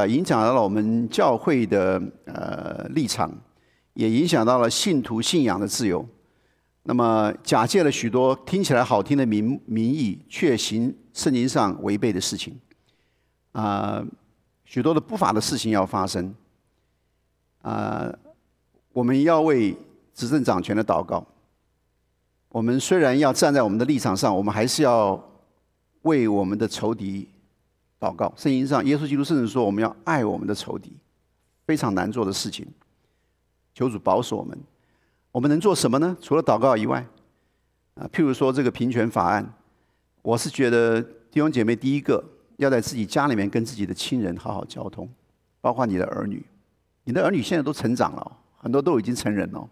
呃，影响到了我们教会的呃立场，也影响到了信徒信仰的自由。那么，假借了许多听起来好听的名名义，却行圣经上违背的事情，啊，许多的不法的事情要发生。啊，我们要为执政掌权的祷告。我们虽然要站在我们的立场上，我们还是要为我们的仇敌祷告。圣经上，耶稣基督甚至说，我们要爱我们的仇敌，非常难做的事情。求主保守我们。我们能做什么呢？除了祷告以外，啊，譬如说这个平权法案，我是觉得弟兄姐妹第一个要在自己家里面跟自己的亲人好好交通，包括你的儿女。你的儿女现在都成长了，很多都已经成人了。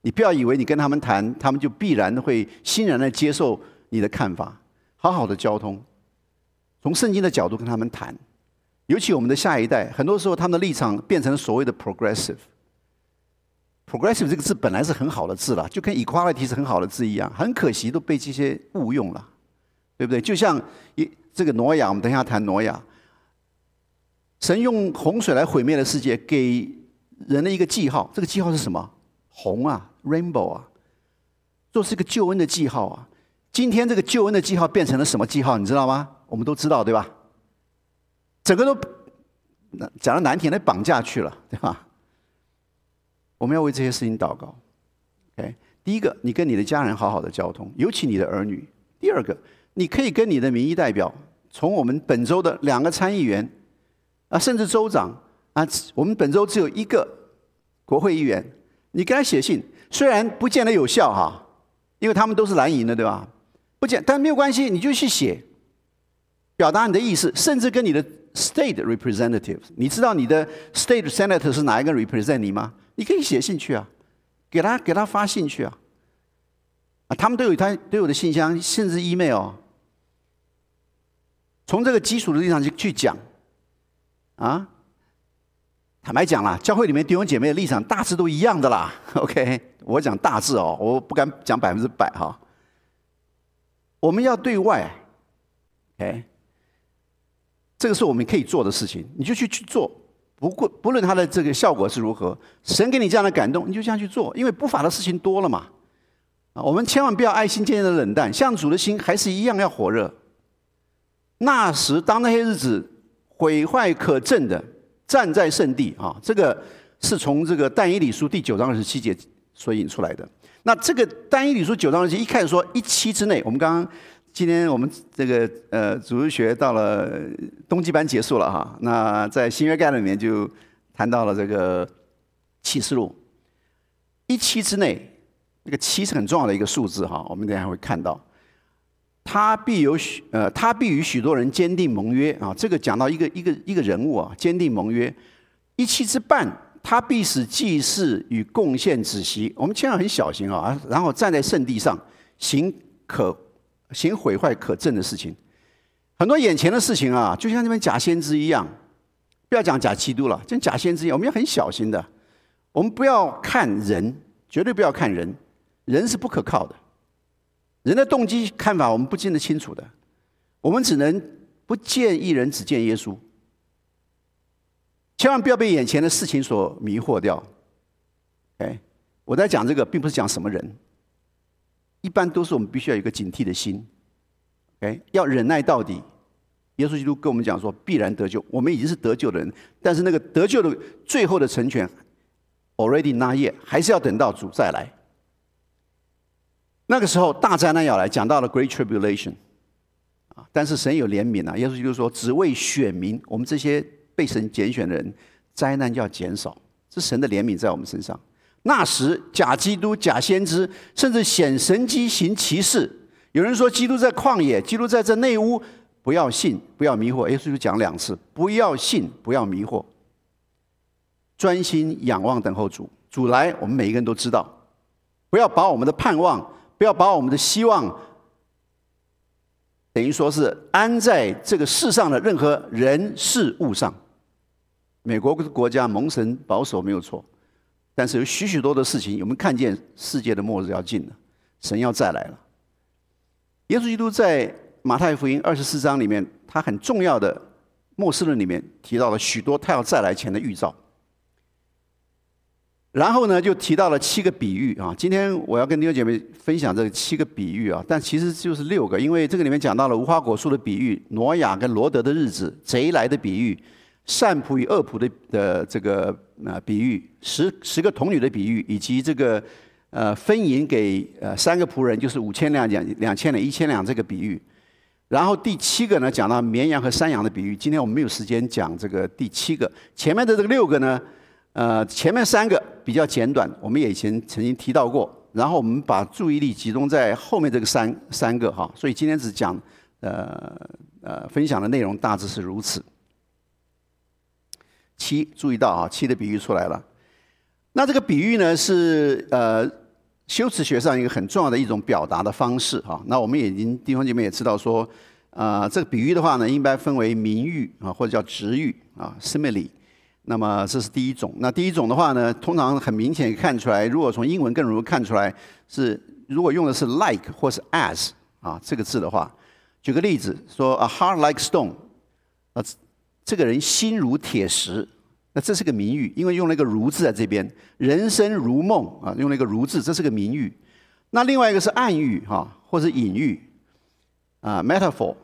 你不要以为你跟他们谈，他们就必然会欣然的接受你的看法。好好的交通，从圣经的角度跟他们谈。尤其我们的下一代，很多时候他们的立场变成所谓的 progressive。progressive 这个字本来是很好的字了，就跟 equality 是很好的字一样，很可惜都被这些误用了，对不对？就像一这个挪亚，我们等一下谈挪亚。神用洪水来毁灭了世界，给人的一个记号，这个记号是什么？红啊，rainbow 啊，做是一个救恩的记号啊。今天这个救恩的记号变成了什么记号？你知道吗？我们都知道，对吧？整个都讲的难听，那绑架去了，对吧？我们要为这些事情祷告。OK，第一个，你跟你的家人好好的交通，尤其你的儿女。第二个，你可以跟你的民意代表，从我们本周的两个参议员啊，甚至州长啊，我们本周只有一个国会议员，你给他写信，虽然不见得有效哈，因为他们都是蓝营的，对吧？不见，但没有关系，你就去写，表达你的意思，甚至跟你的 state representative，你知道你的 state senator 是哪一个 represent 你吗？你可以写信去啊，给他给他发信去啊，啊，他们都有他都有的信箱，甚至 email。从这个基础的立场去去讲，啊，坦白讲啦，教会里面弟兄姐妹的立场大致都一样的啦。OK，我讲大致哦，我不敢讲百分之百哈。我们要对外，OK，这个是我们可以做的事情，你就去去做。不过，不论它的这个效果是如何，神给你这样的感动，你就这样去做，因为不法的事情多了嘛。啊，我们千万不要爱心渐渐的冷淡，像主的心还是一样要火热。那时，当那些日子毁坏可憎的站在圣地啊，这个是从这个但以理书第九章二十七节所引出来的。那这个但以理书九章二十七一开始说一期之内，我们刚刚。今天我们这个呃，主日学到了冬季班结束了哈。那在新约概论里面就谈到了这个启示录一期之内，那个七是很重要的一个数字哈。我们等下会看到，他必有许呃，他必与许多人坚定盟约啊。这个讲到一个一个一个人物啊，坚定盟约一期之半，他必使祭祀与贡献止息。我们千万很小心啊，然后站在圣地上行可。行毁坏可憎的事情，很多眼前的事情啊，就像那边假先知一样，不要讲假基督了，像假先知一样，我们要很小心的。我们不要看人，绝对不要看人，人是不可靠的。人的动机看法，我们不见得清楚的。我们只能不见一人，只见耶稣。千万不要被眼前的事情所迷惑掉。哎，我在讲这个，并不是讲什么人。一般都是我们必须要有一个警惕的心，OK，要忍耐到底。耶稣基督跟我们讲说，必然得救。我们已经是得救的人，但是那个得救的最后的成全，already not yet，还是要等到主再来。那个时候大灾难要来，讲到了 Great Tribulation，啊，但是神有怜悯啊。耶稣基督说，只为选民，我们这些被神拣选的人，灾难要减少，是神的怜悯在我们身上。那时，假基督、假先知，甚至显神机行奇事。有人说，基督在旷野，基督在这内屋，不要信，不要迷惑。耶稣就讲两次：不要信，不要迷惑。专心仰望等候主，主来，我们每一个人都知道。不要把我们的盼望，不要把我们的希望，等于说是安在这个世上的任何人事物上。美国国家蒙神保守，没有错。但是有许许多的事情，我们看见世界的末日要近了，神要再来了。耶稣基督在马太福音二十四章里面，他很重要的末世论里面提到了许多他要再来前的预兆。然后呢，就提到了七个比喻啊。今天我要跟弟兄姐妹分享这七个比喻啊，但其实就是六个，因为这个里面讲到了无花果树的比喻、挪亚跟罗德的日子、贼来的比喻、善仆与恶仆的的这个那比喻、十十个童女的比喻，以及这个呃分银给呃三个仆人，就是五千两两两千两一千两这个比喻。然后第七个呢，讲到绵羊和山羊的比喻。今天我们没有时间讲这个第七个，前面的这个六个呢。呃，前面三个比较简短，我们也以前曾经提到过。然后我们把注意力集中在后面这个三三个哈，所以今天只讲呃呃分享的内容大致是如此。七，注意到啊，七的比喻出来了。那这个比喻呢是呃修辞学上一个很重要的一种表达的方式哈。那我们已经弟兄姐妹也知道说，啊这个比喻的话呢，应该分为明喻啊或者叫直喻啊 simile。那么这是第一种。那第一种的话呢，通常很明显看出来，如果从英文更容易看出来，是如果用的是 like 或是 as 啊这个字的话，举个例子说，a heart like stone，啊，这个人心如铁石，那这是个名誉，因为用了一个如字在这边，人生如梦啊，用了一个如字，这是个名誉。那另外一个是暗喻哈，或者隐喻啊，metaphor。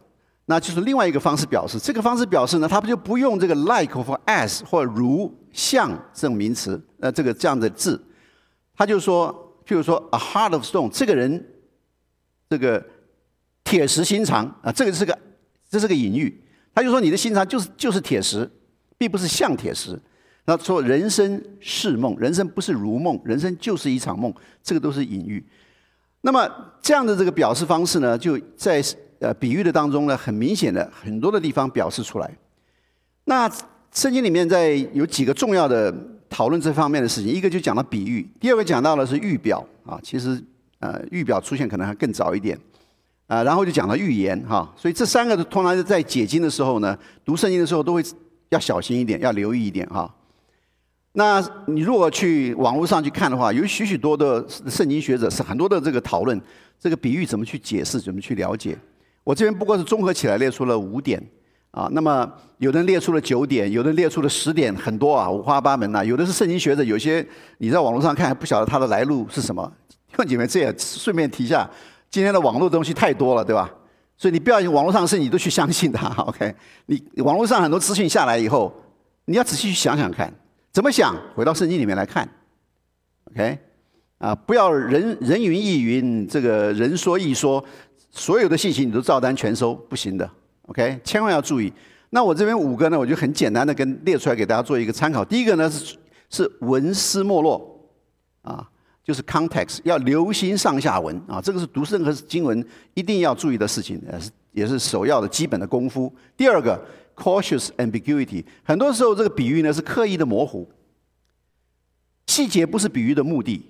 那就是另外一个方式表示，这个方式表示呢，它不就不用这个 like 或 as 或如像这种名词，呃，这个这样的字，他就说，譬如说 a heart of stone，这个人这个铁石心肠啊，这个是个这是个隐喻，他就说你的心肠就是就是铁石，并不是像铁石。那说人生是梦，人生不是如梦，人生就是一场梦，这个都是隐喻。那么这样的这个表示方式呢，就在。呃，比喻的当中呢，很明显的很多的地方表示出来。那圣经里面在有几个重要的讨论这方面的事情，一个就讲了比喻，第二个讲到的是预表啊，其实呃预表出现可能还更早一点啊，然后就讲了预言哈，所以这三个通常是在解经的时候呢，读圣经的时候都会要小心一点，要留意一点哈。那你如果去网络上去看的话，有许许多的圣经学者是很多的这个讨论，这个比喻怎么去解释，怎么去了解。我这边不过是综合起来列出了五点，啊，那么有的人列出了九点，有的人列出了十点，很多啊，五花八门呐。有的是圣经学者，有些你在网络上看还不晓得它的来路是什么。弟兄姐妹，这也顺便提一下，今天的网络东西太多了，对吧？所以你不要网络上的事你都去相信它，OK？你网络上很多资讯下来以后，你要仔细去想想看，怎么想？回到圣经里面来看，OK？啊，不要人人云亦云，这个人说亦说。所有的信息你都照单全收不行的，OK，千万要注意。那我这边五个呢，我就很简单的跟列出来给大家做一个参考。第一个呢是是文思没落，啊，就是 context 要留心上下文。啊，这个是读任何经文一定要注意的事情，也是也是首要的基本的功夫。第二个 cautious ambiguity，很多时候这个比喻呢是刻意的模糊，细节不是比喻的目的，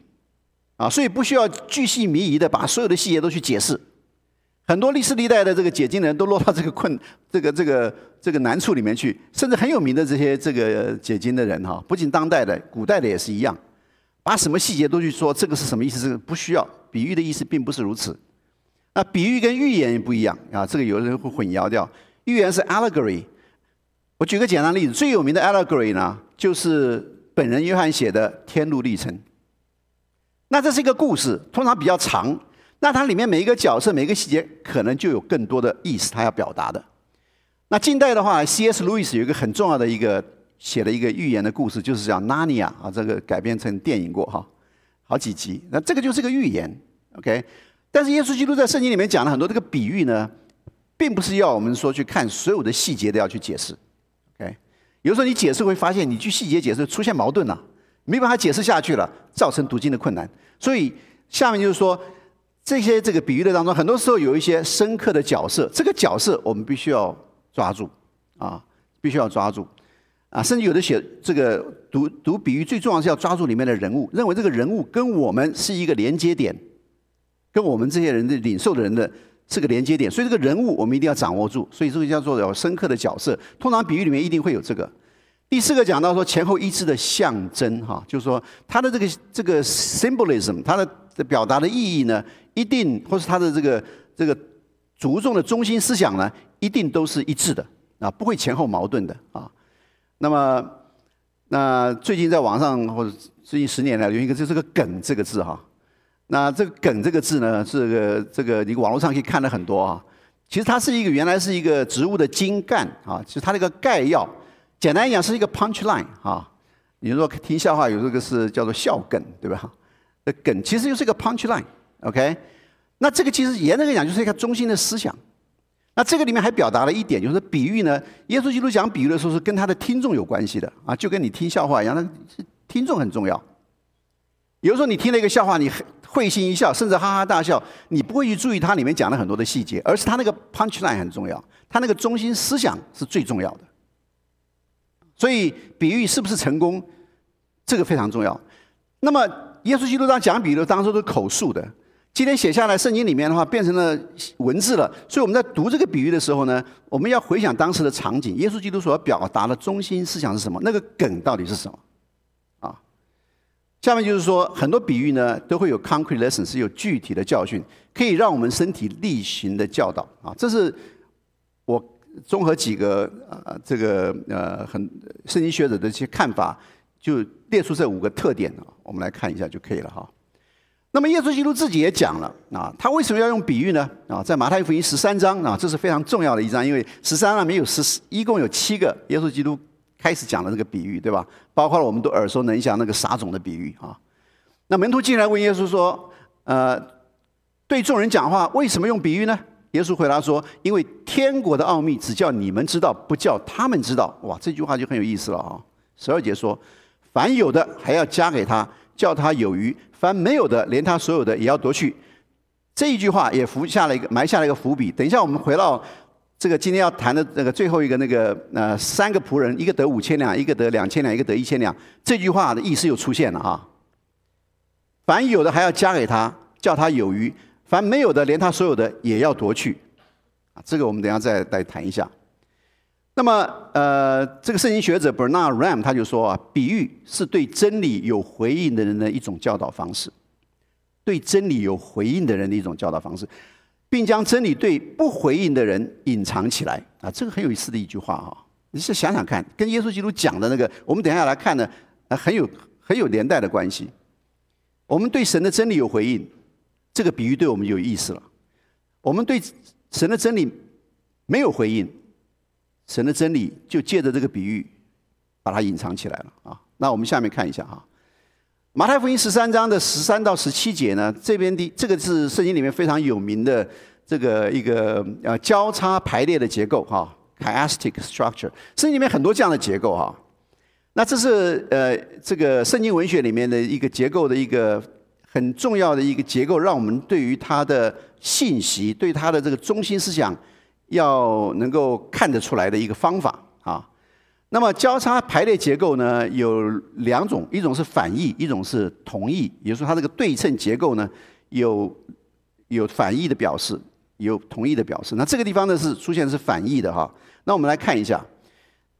啊，所以不需要巨细靡遗的把所有的细节都去解释。很多历史历代的这个解经人都落到这个困、这个、这个、这个难处里面去，甚至很有名的这些这个解经的人哈，不仅当代的，古代的也是一样，把什么细节都去说，这个是什么意思？这个不需要，比喻的意思并不是如此。那比喻跟预言也不一样啊，这个有的人会混淆掉。预言是 allegory。我举个简单例子，最有名的 allegory 呢，就是本人约翰写的《天路历程》。那这是一个故事，通常比较长。那它里面每一个角色、每一个细节，可能就有更多的意思，他要表达的。那近代的话，C.S. 路易斯有一个很重要的一个写了一个寓言的故事，就是讲《纳尼亚》啊，这个改编成电影过哈，好几集。那这个就是个寓言，OK。但是耶稣基督在圣经里面讲了很多这个比喻呢，并不是要我们说去看所有的细节都要去解释，OK。有时候你解释会发现，你去细节解释出现矛盾了，没办法解释下去了，造成读经的困难。所以下面就是说。这些这个比喻的当中，很多时候有一些深刻的角色，这个角色我们必须要抓住，啊，必须要抓住，啊，甚至有的写这个读读比喻，最重要是要抓住里面的人物，认为这个人物跟我们是一个连接点，跟我们这些人的领受的人的是个连接点，所以这个人物我们一定要掌握住，所以这个叫做有深刻的角色，通常比喻里面一定会有这个。第四个讲到说前后一致的象征，哈，就是说它的这个这个 symbolism，它的表达的意义呢？一定，或是他的这个这个着重的中心思想呢，一定都是一致的啊，不会前后矛盾的啊。那么，那最近在网上或者最近十年来有一个就是个“梗”这个字哈。那这个“梗”这个字呢，这个这个你网络上可以看到很多啊。其实它是一个原来是一个植物的茎干啊，其实它那个概要，简单讲是一个 punch line 啊。你说听笑话有这个是叫做笑梗，对吧？那梗其实就是一个 punch line，OK？那这个其实严格来讲就是一个中心的思想。那这个里面还表达了一点，就是比喻呢。耶稣基督讲比喻的时候是跟他的听众有关系的啊，就跟你听笑话一样，那听众很重要。有时候你听了一个笑话，你会心一笑，甚至哈哈大笑，你不会去注意它里面讲了很多的细节，而是它那个 punch line 很重要，它那个中心思想是最重要的。所以比喻是不是成功，这个非常重要。那么耶稣基督当讲比喻当初都是口述的，今天写下来圣经里面的话变成了文字了。所以我们在读这个比喻的时候呢，我们要回想当时的场景，耶稣基督所要表达的中心思想是什么？那个梗到底是什么？啊下面就是说，很多比喻呢都会有 concrete lesson，是有具体的教训，可以让我们身体力行的教导啊。这是我综合几个呃这个呃很圣经学者的一些看法，就列出这五个特点啊，我们来看一下就可以了哈。那么耶稣基督自己也讲了啊，他为什么要用比喻呢？啊，在马太福音十三章啊，这是非常重要的一章，因为十三章里面有十一共有七个耶稣基督。开始讲了这个比喻，对吧？包括了我们都耳熟能详那个撒种的比喻啊。那门徒进来问耶稣说：“呃，对众人讲话，为什么用比喻呢？”耶稣回答说：“因为天国的奥秘只叫你们知道，不叫他们知道。”哇，这句话就很有意思了啊。十二节说：“凡有的还要加给他，叫他有余；凡没有的，连他所有的也要夺去。”这一句话也伏下了一个埋下了一个伏笔。等一下我们回到。这个今天要谈的那个最后一个那个呃三个仆人，一个得五千两，一个得两千两，一个得一千两。这句话的意思又出现了啊！凡有的还要加给他，叫他有余；凡没有的，连他所有的也要夺去。啊，这个我们等下再来谈一下。那么呃，这个圣经学者 Bernard Ram 他就说啊，比喻是对真理有回应的人的一种教导方式，对真理有回应的人的一种教导方式。并将真理对不回应的人隐藏起来啊，这个很有意思的一句话哈。你是想想看，跟耶稣基督讲的那个，我们等下来看呢，啊，很有很有连带的关系。我们对神的真理有回应，这个比喻对我们有意思了。我们对神的真理没有回应，神的真理就借着这个比喻把它隐藏起来了啊。那我们下面看一下哈。马太福音十三章的十三到十七节呢，这边的这个是圣经里面非常有名的这个一个呃交叉排列的结构哈，chiastic structure。圣经里面很多这样的结构哈。那这是呃这个圣经文学里面的一个结构的一个很重要的一个结构，让我们对于它的信息、对它的这个中心思想要能够看得出来的一个方法啊。那么交叉排列结构呢有两种，一种是反义，一种是同义。也就是说，它这个对称结构呢有有反义的表示，有同义的表示。那这个地方呢是出现是反义的哈。那我们来看一下，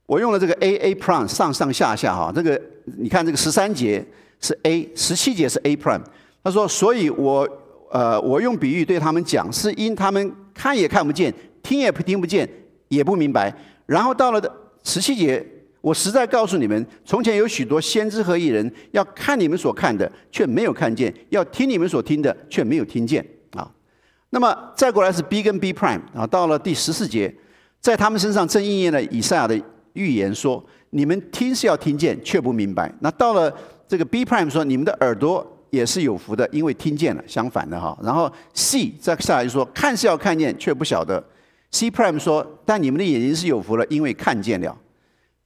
我用了这个 A A prime 上上下下哈。这个你看这个十三节是 A，十七节是 A prime。他说，所以我呃我用比喻对他们讲，是因他们看也看不见，听也不听不见，也不明白。然后到了的。十七节，我实在告诉你们，从前有许多先知和艺人，要看你们所看的，却没有看见；要听你们所听的，却没有听见。啊，那么再过来是 B 跟 B prime 啊，到了第十四节，在他们身上正应验了以赛亚的预言，说你们听是要听见，却不明白。那到了这个 B prime 说，你们的耳朵也是有福的，因为听见了。相反的哈，然后 C 再下来就说，看是要看见，却不晓得。C prime 说：“但你们的眼睛是有福了，因为看见了。”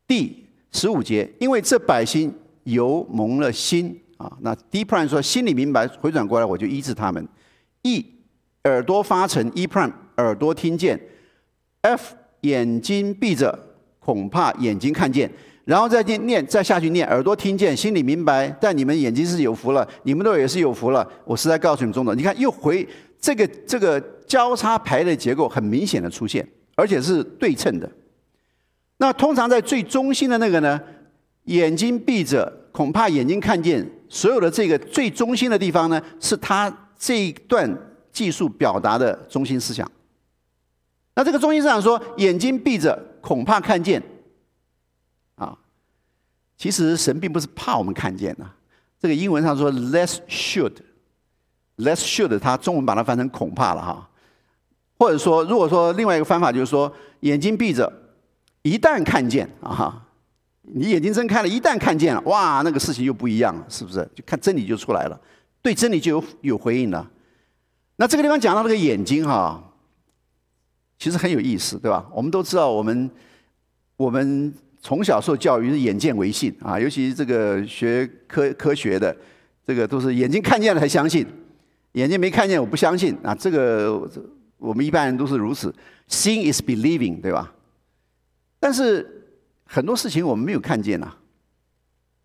D 十五节，因为这百姓油蒙了心啊。那 D prime 说：“心里明白，回转过来，我就医治他们。” E 耳朵发沉，E prime 耳朵听见。F 眼睛闭着，恐怕眼睛看见。然后再念念，再下去念，耳朵听见，心里明白，但你们眼睛是有福了，你们的耳也是有福了。我实在告诉你们，中的，你看又回这个这个。交叉排列结构很明显的出现，而且是对称的。那通常在最中心的那个呢，眼睛闭着，恐怕眼睛看见所有的这个最中心的地方呢，是他这一段技术表达的中心思想。那这个中心思想说，眼睛闭着，恐怕看见。啊，其实神并不是怕我们看见呐。这个英文上说，less should less should，它中文把它翻成恐怕了哈。或者说，如果说另外一个方法就是说，眼睛闭着，一旦看见啊，你眼睛睁开了，一旦看见了，哇，那个事情又不一样了，是不是？就看真理就出来了，对真理就有有回应了。那这个地方讲到这个眼睛哈，其实很有意思，对吧？我们都知道，我们我们从小受教育是眼见为信啊，尤其这个学科科学的，这个都是眼睛看见了才相信，眼睛没看见我不相信啊。这个我们一般人都是如此，seeing is believing，对吧？但是很多事情我们没有看见呐，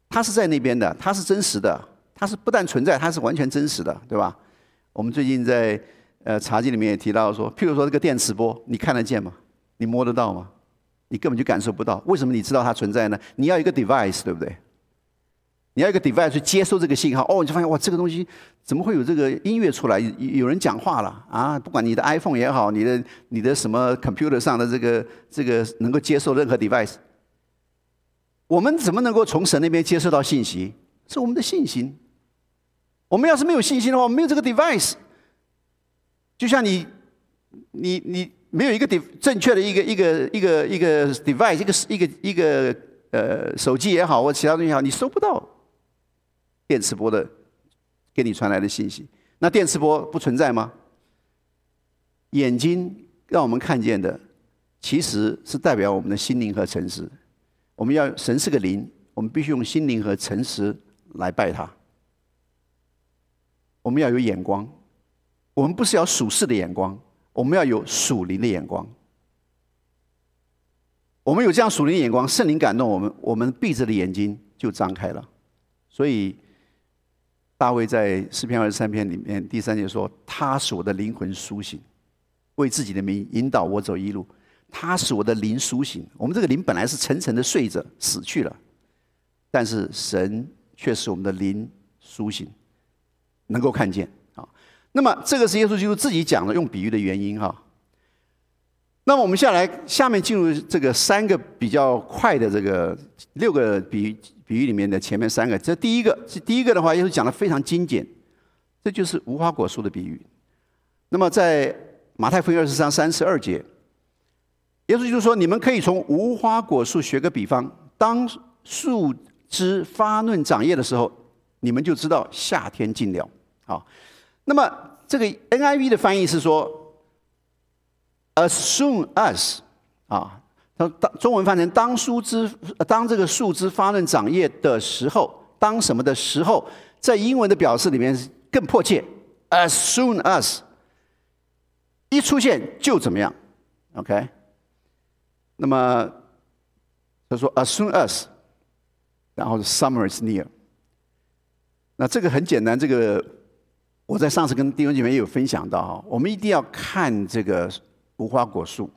它是在那边的，它是真实的，它是不但存在，它是完全真实的，对吧？我们最近在呃茶几里面也提到说，譬如说这个电磁波，你看得见吗？你摸得到吗？你根本就感受不到。为什么你知道它存在呢？你要一个 device，对不对？你要一个 device 去接收这个信号，哦，你就发现哇，这个东西怎么会有这个音乐出来？有人讲话了啊！不管你的 iPhone 也好，你的你的什么 computer 上的这个这个能够接受任何 device，我们怎么能够从神那边接收到信息？是我们的信心。我们要是没有信心的话，没有这个 device，就像你，你你没有一个 de 正确的一个一个一个一个 device，一个一个一个呃手机也好或其他东西也好，你收不到电磁波的给你传来的信息。那电磁波不存在吗？眼睛让我们看见的，其实是代表我们的心灵和诚实。我们要神是个灵，我们必须用心灵和诚实来拜他。我们要有眼光，我们不是要属世的眼光，我们要有属灵的眼光。我们有这样属灵的眼光，圣灵感动我们，我们闭着的眼睛就张开了。所以大卫在诗篇二十三篇里面第三节说：“他使我的灵魂苏醒，为自己的名引导我走一路。他使我的灵苏醒。我们这个灵本来是沉沉的睡着死去了，但是神却使我们的灵苏醒。”能够看见啊，那么这个是耶稣基督自己讲的，用比喻的原因哈。那么我们下来，下面进入这个三个比较快的这个六个比比喻里面的前面三个，这第一个，是第一个的话，耶稣讲的非常精简，这就是无花果树的比喻。那么在马太福音二十三三十二节，耶稣就说：“你们可以从无花果树学个比方，当树枝发嫩长叶的时候，你们就知道夏天近了。”好，那么这个 NIV 的翻译是说，as soon as 啊，它当中文翻成当树枝当这个树枝发嫩长叶的时候，当什么的时候，在英文的表示里面更迫切，as soon as 一出现就怎么样，OK？那么他说 as soon as，然后 summer is near，那这个很简单，这个。我在上次跟弟兄姐妹也有分享到哈，我们一定要看这个无花果树。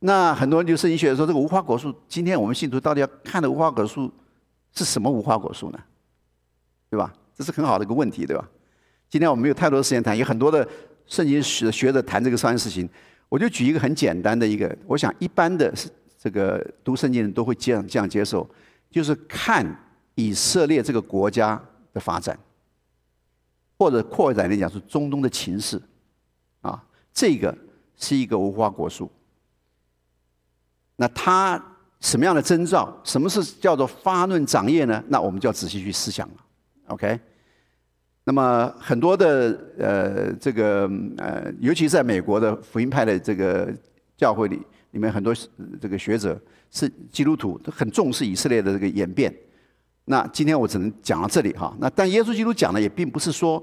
那很多人就圣经学说，这个无花果树，今天我们信徒到底要看的无花果树是什么无花果树呢？对吧？这是很好的一个问题，对吧？今天我们没有太多的时间谈，有很多的圣经学学者谈这个商业事情。我就举一个很简单的一个，我想一般的这个读圣经人都会这样这样接受，就是看以色列这个国家的发展。或者扩展来讲是中东的情势，啊，这个是一个无花果树。那它什么样的征兆？什么是叫做发论长叶呢？那我们就要仔细去思想了。OK，那么很多的呃这个呃，尤其是在美国的福音派的这个教会里，里面很多这个学者是基督徒，都很重视以色列的这个演变。那今天我只能讲到这里哈。那但耶稣基督讲的也并不是说，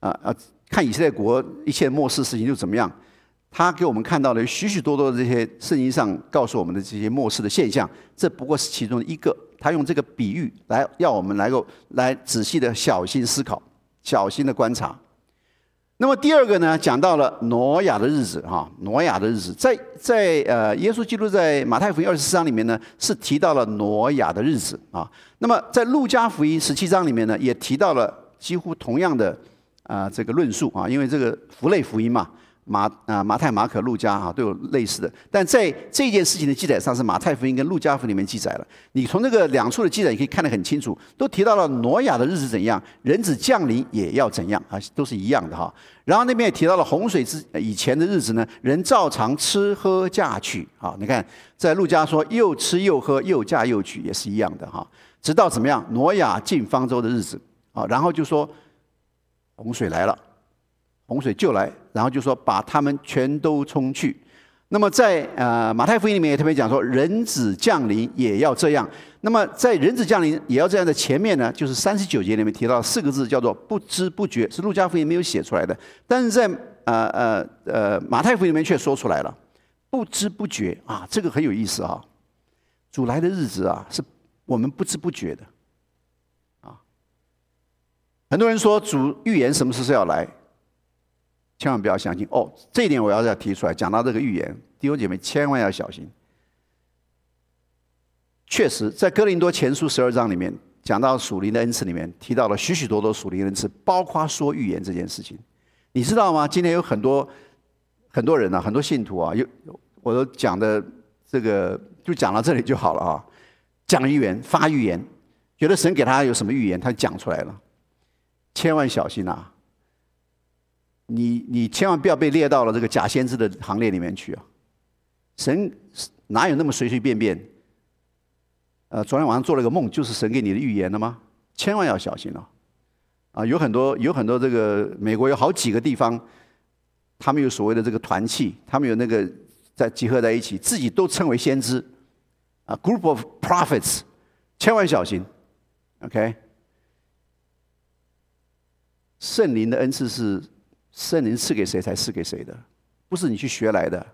啊啊，看以色列国一切末世事情就怎么样。他给我们看到了许许多多的这些圣经上告诉我们的这些末世的现象，这不过是其中的一个。他用这个比喻来要我们来够来仔细的小心思考，小心的观察。那么第二个呢，讲到了挪亚的日子，哈，挪亚的日子，在在呃，耶稣基督在马太福音二十四章里面呢，是提到了挪亚的日子啊。那么在路加福音十七章里面呢，也提到了几乎同样的啊这个论述啊，因为这个福类福音嘛，马啊马太、马可、路加啊都有类似的，但在这件事情的记载上是马太福音跟路加福音里面记载了。你从这个两处的记载，你可以看得很清楚，都提到了挪亚的日子怎样，人子降临也要怎样啊，都是一样的哈。然后那边也提到了洪水之以前的日子呢，人照常吃喝嫁娶啊。你看在路加说又吃又喝又嫁又娶也是一样的哈。直到怎么样挪亚进方舟的日子啊，然后就说洪水来了。洪水就来，然后就说把他们全都冲去。那么在呃马太福音里面也特别讲说，人子降临也要这样。那么在人子降临也要这样的前面呢，就是三十九节里面提到四个字，叫做不知不觉，是路加福音没有写出来的，但是在呃呃呃马太福音里面却说出来了，不知不觉啊，这个很有意思啊。主来的日子啊，是我们不知不觉的啊。很多人说主预言什么时候要来。千万不要相信哦！这一点我要要提出来。讲到这个预言，弟兄姐妹千万要小心。确实，在哥林多前书十二章里面讲到属灵的恩赐里面，提到了许许多多属灵的恩赐，包括说预言这件事情。你知道吗？今天有很多很多人啊，很多信徒啊，有我都讲的这个，就讲到这里就好了啊。讲预言、发预言，觉得神给他有什么预言，他就讲出来了。千万小心啊！你你千万不要被列到了这个假先知的行列里面去啊！神哪有那么随随便便？呃，昨天晚上做了个梦，就是神给你的预言了吗？千万要小心哦！啊，有很多有很多这个美国有好几个地方，他们有所谓的这个团契，他们有那个在集合在一起，自己都称为先知啊，group of prophets，千万小心，OK？圣灵的恩赐是。圣灵赐给谁才赐给谁的，不是你去学来的，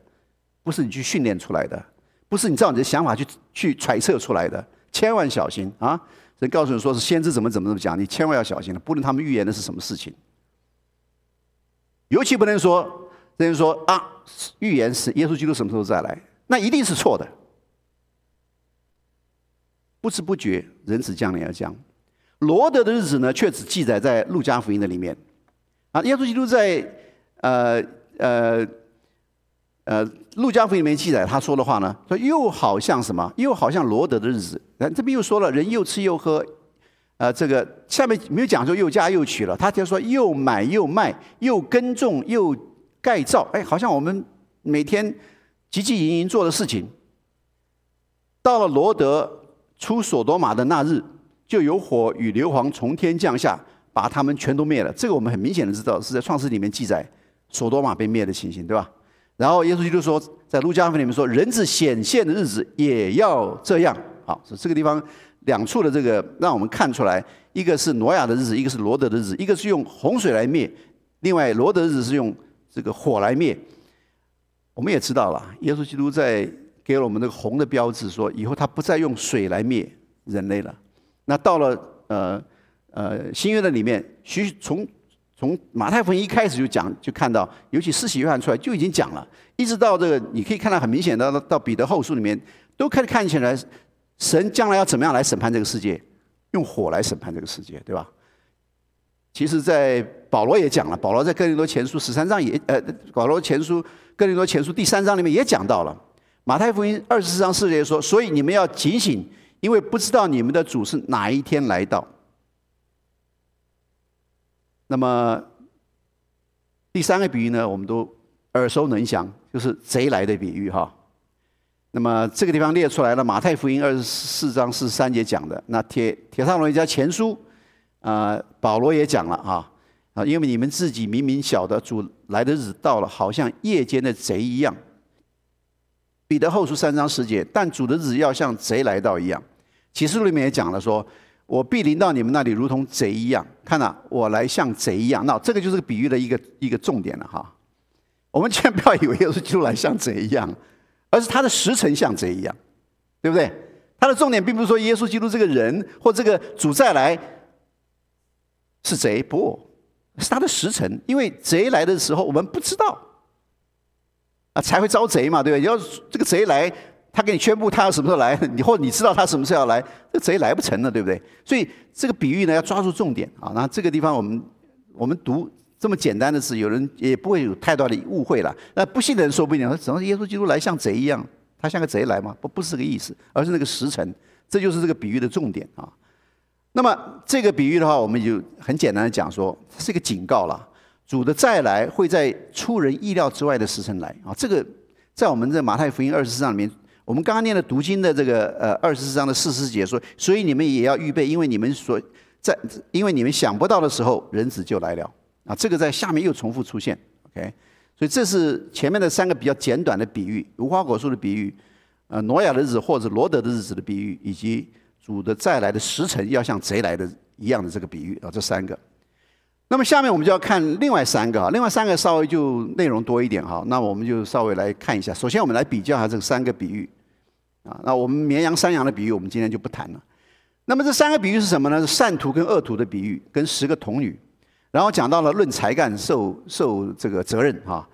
不是你去训练出来的，不是你照你的想法去去揣测出来的，千万小心啊！人告诉你说是先知怎么怎么怎么讲，你千万要小心了。不论他们预言的是什么事情，尤其不能说人说啊，预言是耶稣基督什么时候再来，那一定是错的。不知不觉，人子降临而降，罗德的日子呢，却只记载在路加福音的里面。啊，耶稣基督在呃呃呃路加福音里面记载他说的话呢，说又好像什么，又好像罗德的日子。这边又说了，人又吃又喝，呃，这个下面没有讲说又嫁又娶了，他就说又买又卖，又耕种又盖造。哎，好像我们每天汲汲营营做的事情，到了罗德出所多玛的那日，就有火与硫磺从天降下。把他们全都灭了，这个我们很明显的知道是在创世里面记载索多玛被灭的情形，对吧？然后耶稣基督说，在路加福音里面说，人子显现的日子也要这样。好，是这个地方两处的这个让我们看出来，一个是挪亚的日子，一个是罗德的日子，一个是用洪水来灭，另外罗德日子是用这个火来灭。我们也知道了，耶稣基督在给了我们那个红的标志，说以后他不再用水来灭人类了。那到了呃。呃，新约的里面，许从从马太福音一开始就讲，就看到，尤其四喜约翰出来就已经讲了，一直到这个，你可以看到很明显的，到彼得后书里面，都开始看起来，神将来要怎么样来审判这个世界，用火来审判这个世界，对吧？其实，在保罗也讲了，保罗在哥林多前书十三章也，呃，保罗前书哥林多前书第三章里面也讲到了，马太福音二十四章四节说，所以你们要警醒，因为不知道你们的主是哪一天来到。那么第三个比喻呢，我们都耳熟能详，就是贼来的比喻哈。那么这个地方列出来了，马太福音二十四章四十三节讲的。那铁铁上罗一家前书啊，保罗也讲了啊啊，因为你们自己明明晓得主来的日子到了，好像夜间的贼一样。彼得后书三章十节，但主的日子要像贼来到一样。启示录里面也讲了说。我必临到你们那里，如同贼一样。看呐，我来像贼一样。那这个就是个比喻的一个一个重点了哈。我们千万不要以为耶稣基督来像贼一样，而是他的时辰像贼一样，对不对？他的重点并不是说耶稣基督这个人或这个主再来是贼，不是他的时辰。因为贼来的时候我们不知道啊，才会招贼嘛，对不对？要这个贼来。他给你宣布他要什么时候来，你或你知道他什么时候要来，这贼来不成了，对不对？所以这个比喻呢要抓住重点啊。那这个地方我们我们读这么简单的字，有人也不会有太大的误会了。那不信的人说不定说，怎么耶稣基督来像贼一样？他像个贼来吗？不，不是这个意思，而是那个时辰。这就是这个比喻的重点啊。那么这个比喻的话，我们就很简单的讲说，是一个警告了。主的再来会在出人意料之外的时辰来啊。这个在我们这马太福音二十四章里面，我们刚刚念的读经的这个呃二十四章的四十节说，所以你们也要预备，因为你们所在，因为你们想不到的时候，人子就来了啊。这个在下面又重复出现，OK。所以这是前面的三个比较简短的比喻：无花果树的比喻，呃，挪亚的日子或者罗德的日子的比喻，以及主的再来的时辰要像贼来的一样的这个比喻啊。这三个。那么下面我们就要看另外三个啊，另外三个稍微就内容多一点哈。那我们就稍微来看一下。首先我们来比较一下这三个比喻啊。那我们绵羊山羊的比喻我们今天就不谈了。那么这三个比喻是什么呢？是善徒跟恶徒的比喻，跟十个童女。然后讲到了论才干受受这个责任哈，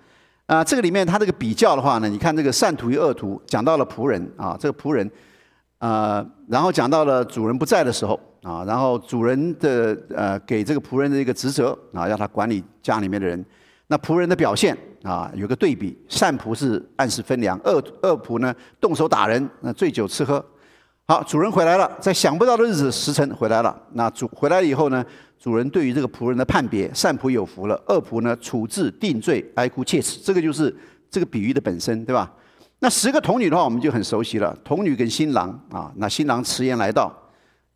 啊，这个里面他这个比较的话呢，你看这个善徒与恶徒，讲到了仆人啊，这个仆人，啊，然后讲到了主人不在的时候啊，然后主人的呃给这个仆人的一个职责啊，要他管理家里面的人，那仆人的表现啊有个对比，善仆是按时分粮，恶恶仆呢动手打人，那醉酒吃喝。好，主人回来了，在想不到的日子时辰回来了，那主回来了以后呢？主人对于这个仆人的判别，善仆有福了，恶仆呢处置定罪，哀哭切齿。这个就是这个比喻的本身，对吧？那十个童女的话，我们就很熟悉了。童女跟新郎啊，那新郎迟延来到，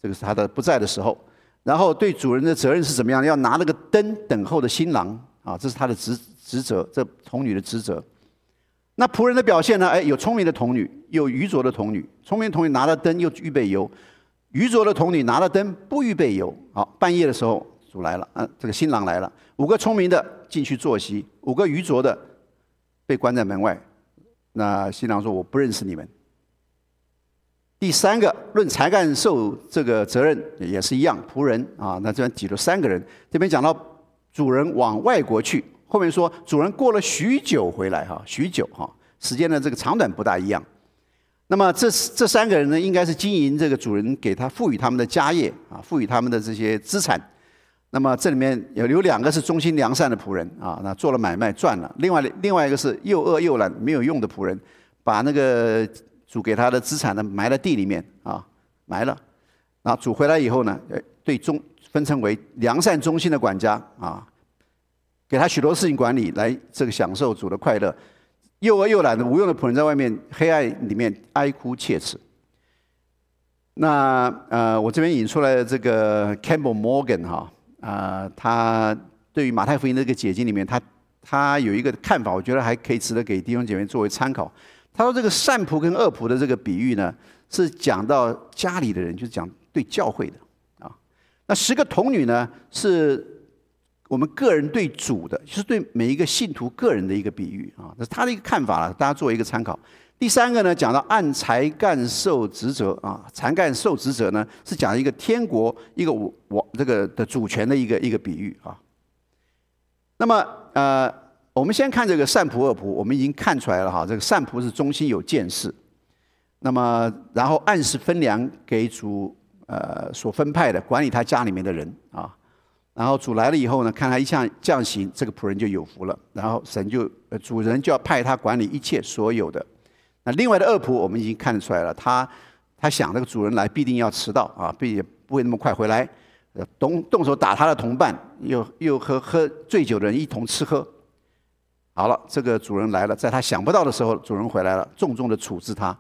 这个是他的不在的时候。然后对主人的责任是怎么样？要拿那个灯等候的新郎啊，这是他的职职责，这童女的职责。那仆人的表现呢？哎，有聪明的童女，有愚拙的童女。聪明童女拿了灯，又预备油。愚拙的童女拿了灯，不预备油。好，半夜的时候，主来了，嗯，这个新郎来了。五个聪明的进去坐席，五个愚拙的被关在门外。那新郎说：“我不认识你们。”第三个论才干受这个责任也是一样，仆人啊，那这边挤了三个人。这边讲到主人往外国去，后面说主人过了许久回来，哈，许久哈，时间的这个长短不大一样。那么这这三个人呢，应该是经营这个主人给他赋予他们的家业啊，赋予他们的这些资产。那么这里面有有两个是忠心良善的仆人啊，那做了买卖赚了；另外另外一个是又饿又懒没有用的仆人，把那个主给他的资产呢埋在地里面啊，埋了。然后主回来以后呢，对忠分称为良善忠心的管家啊，给他许多事情管理，来这个享受主的快乐。又饿又懒的无用的仆人，在外面黑暗里面哀哭切齿。那呃，我这边引出来的这个 Campbell Morgan 哈啊，他对于马太福音的这个解经里面，他他有一个看法，我觉得还可以值得给弟兄姐妹作为参考。他说，这个善仆跟恶仆的这个比喻呢，是讲到家里的人，就是讲对教会的。那十个童女呢，是。我们个人对主的，就是对每一个信徒个人的一个比喻啊，那是他的一个看法了，大家作为一个参考。第三个呢，讲到按才干受职责啊，才干受职责呢，是讲一个天国一个我我这个的主权的一个一个比喻啊。那么呃，我们先看这个善仆恶仆，我们已经看出来了哈，这个善仆是忠心有见识，那么然后按时分粮给主呃所分派的管理他家里面的人啊。然后主来了以后呢，看他一向降行，这个仆人就有福了。然后神就主人就要派他管理一切所有的。那另外的恶仆我们已经看得出来了，他他想这个主人来必定要迟到啊，并且不会那么快回来，动动手打他的同伴，又又和喝醉酒的人一同吃喝。好了，这个主人来了，在他想不到的时候，主人回来了，重重的处置他。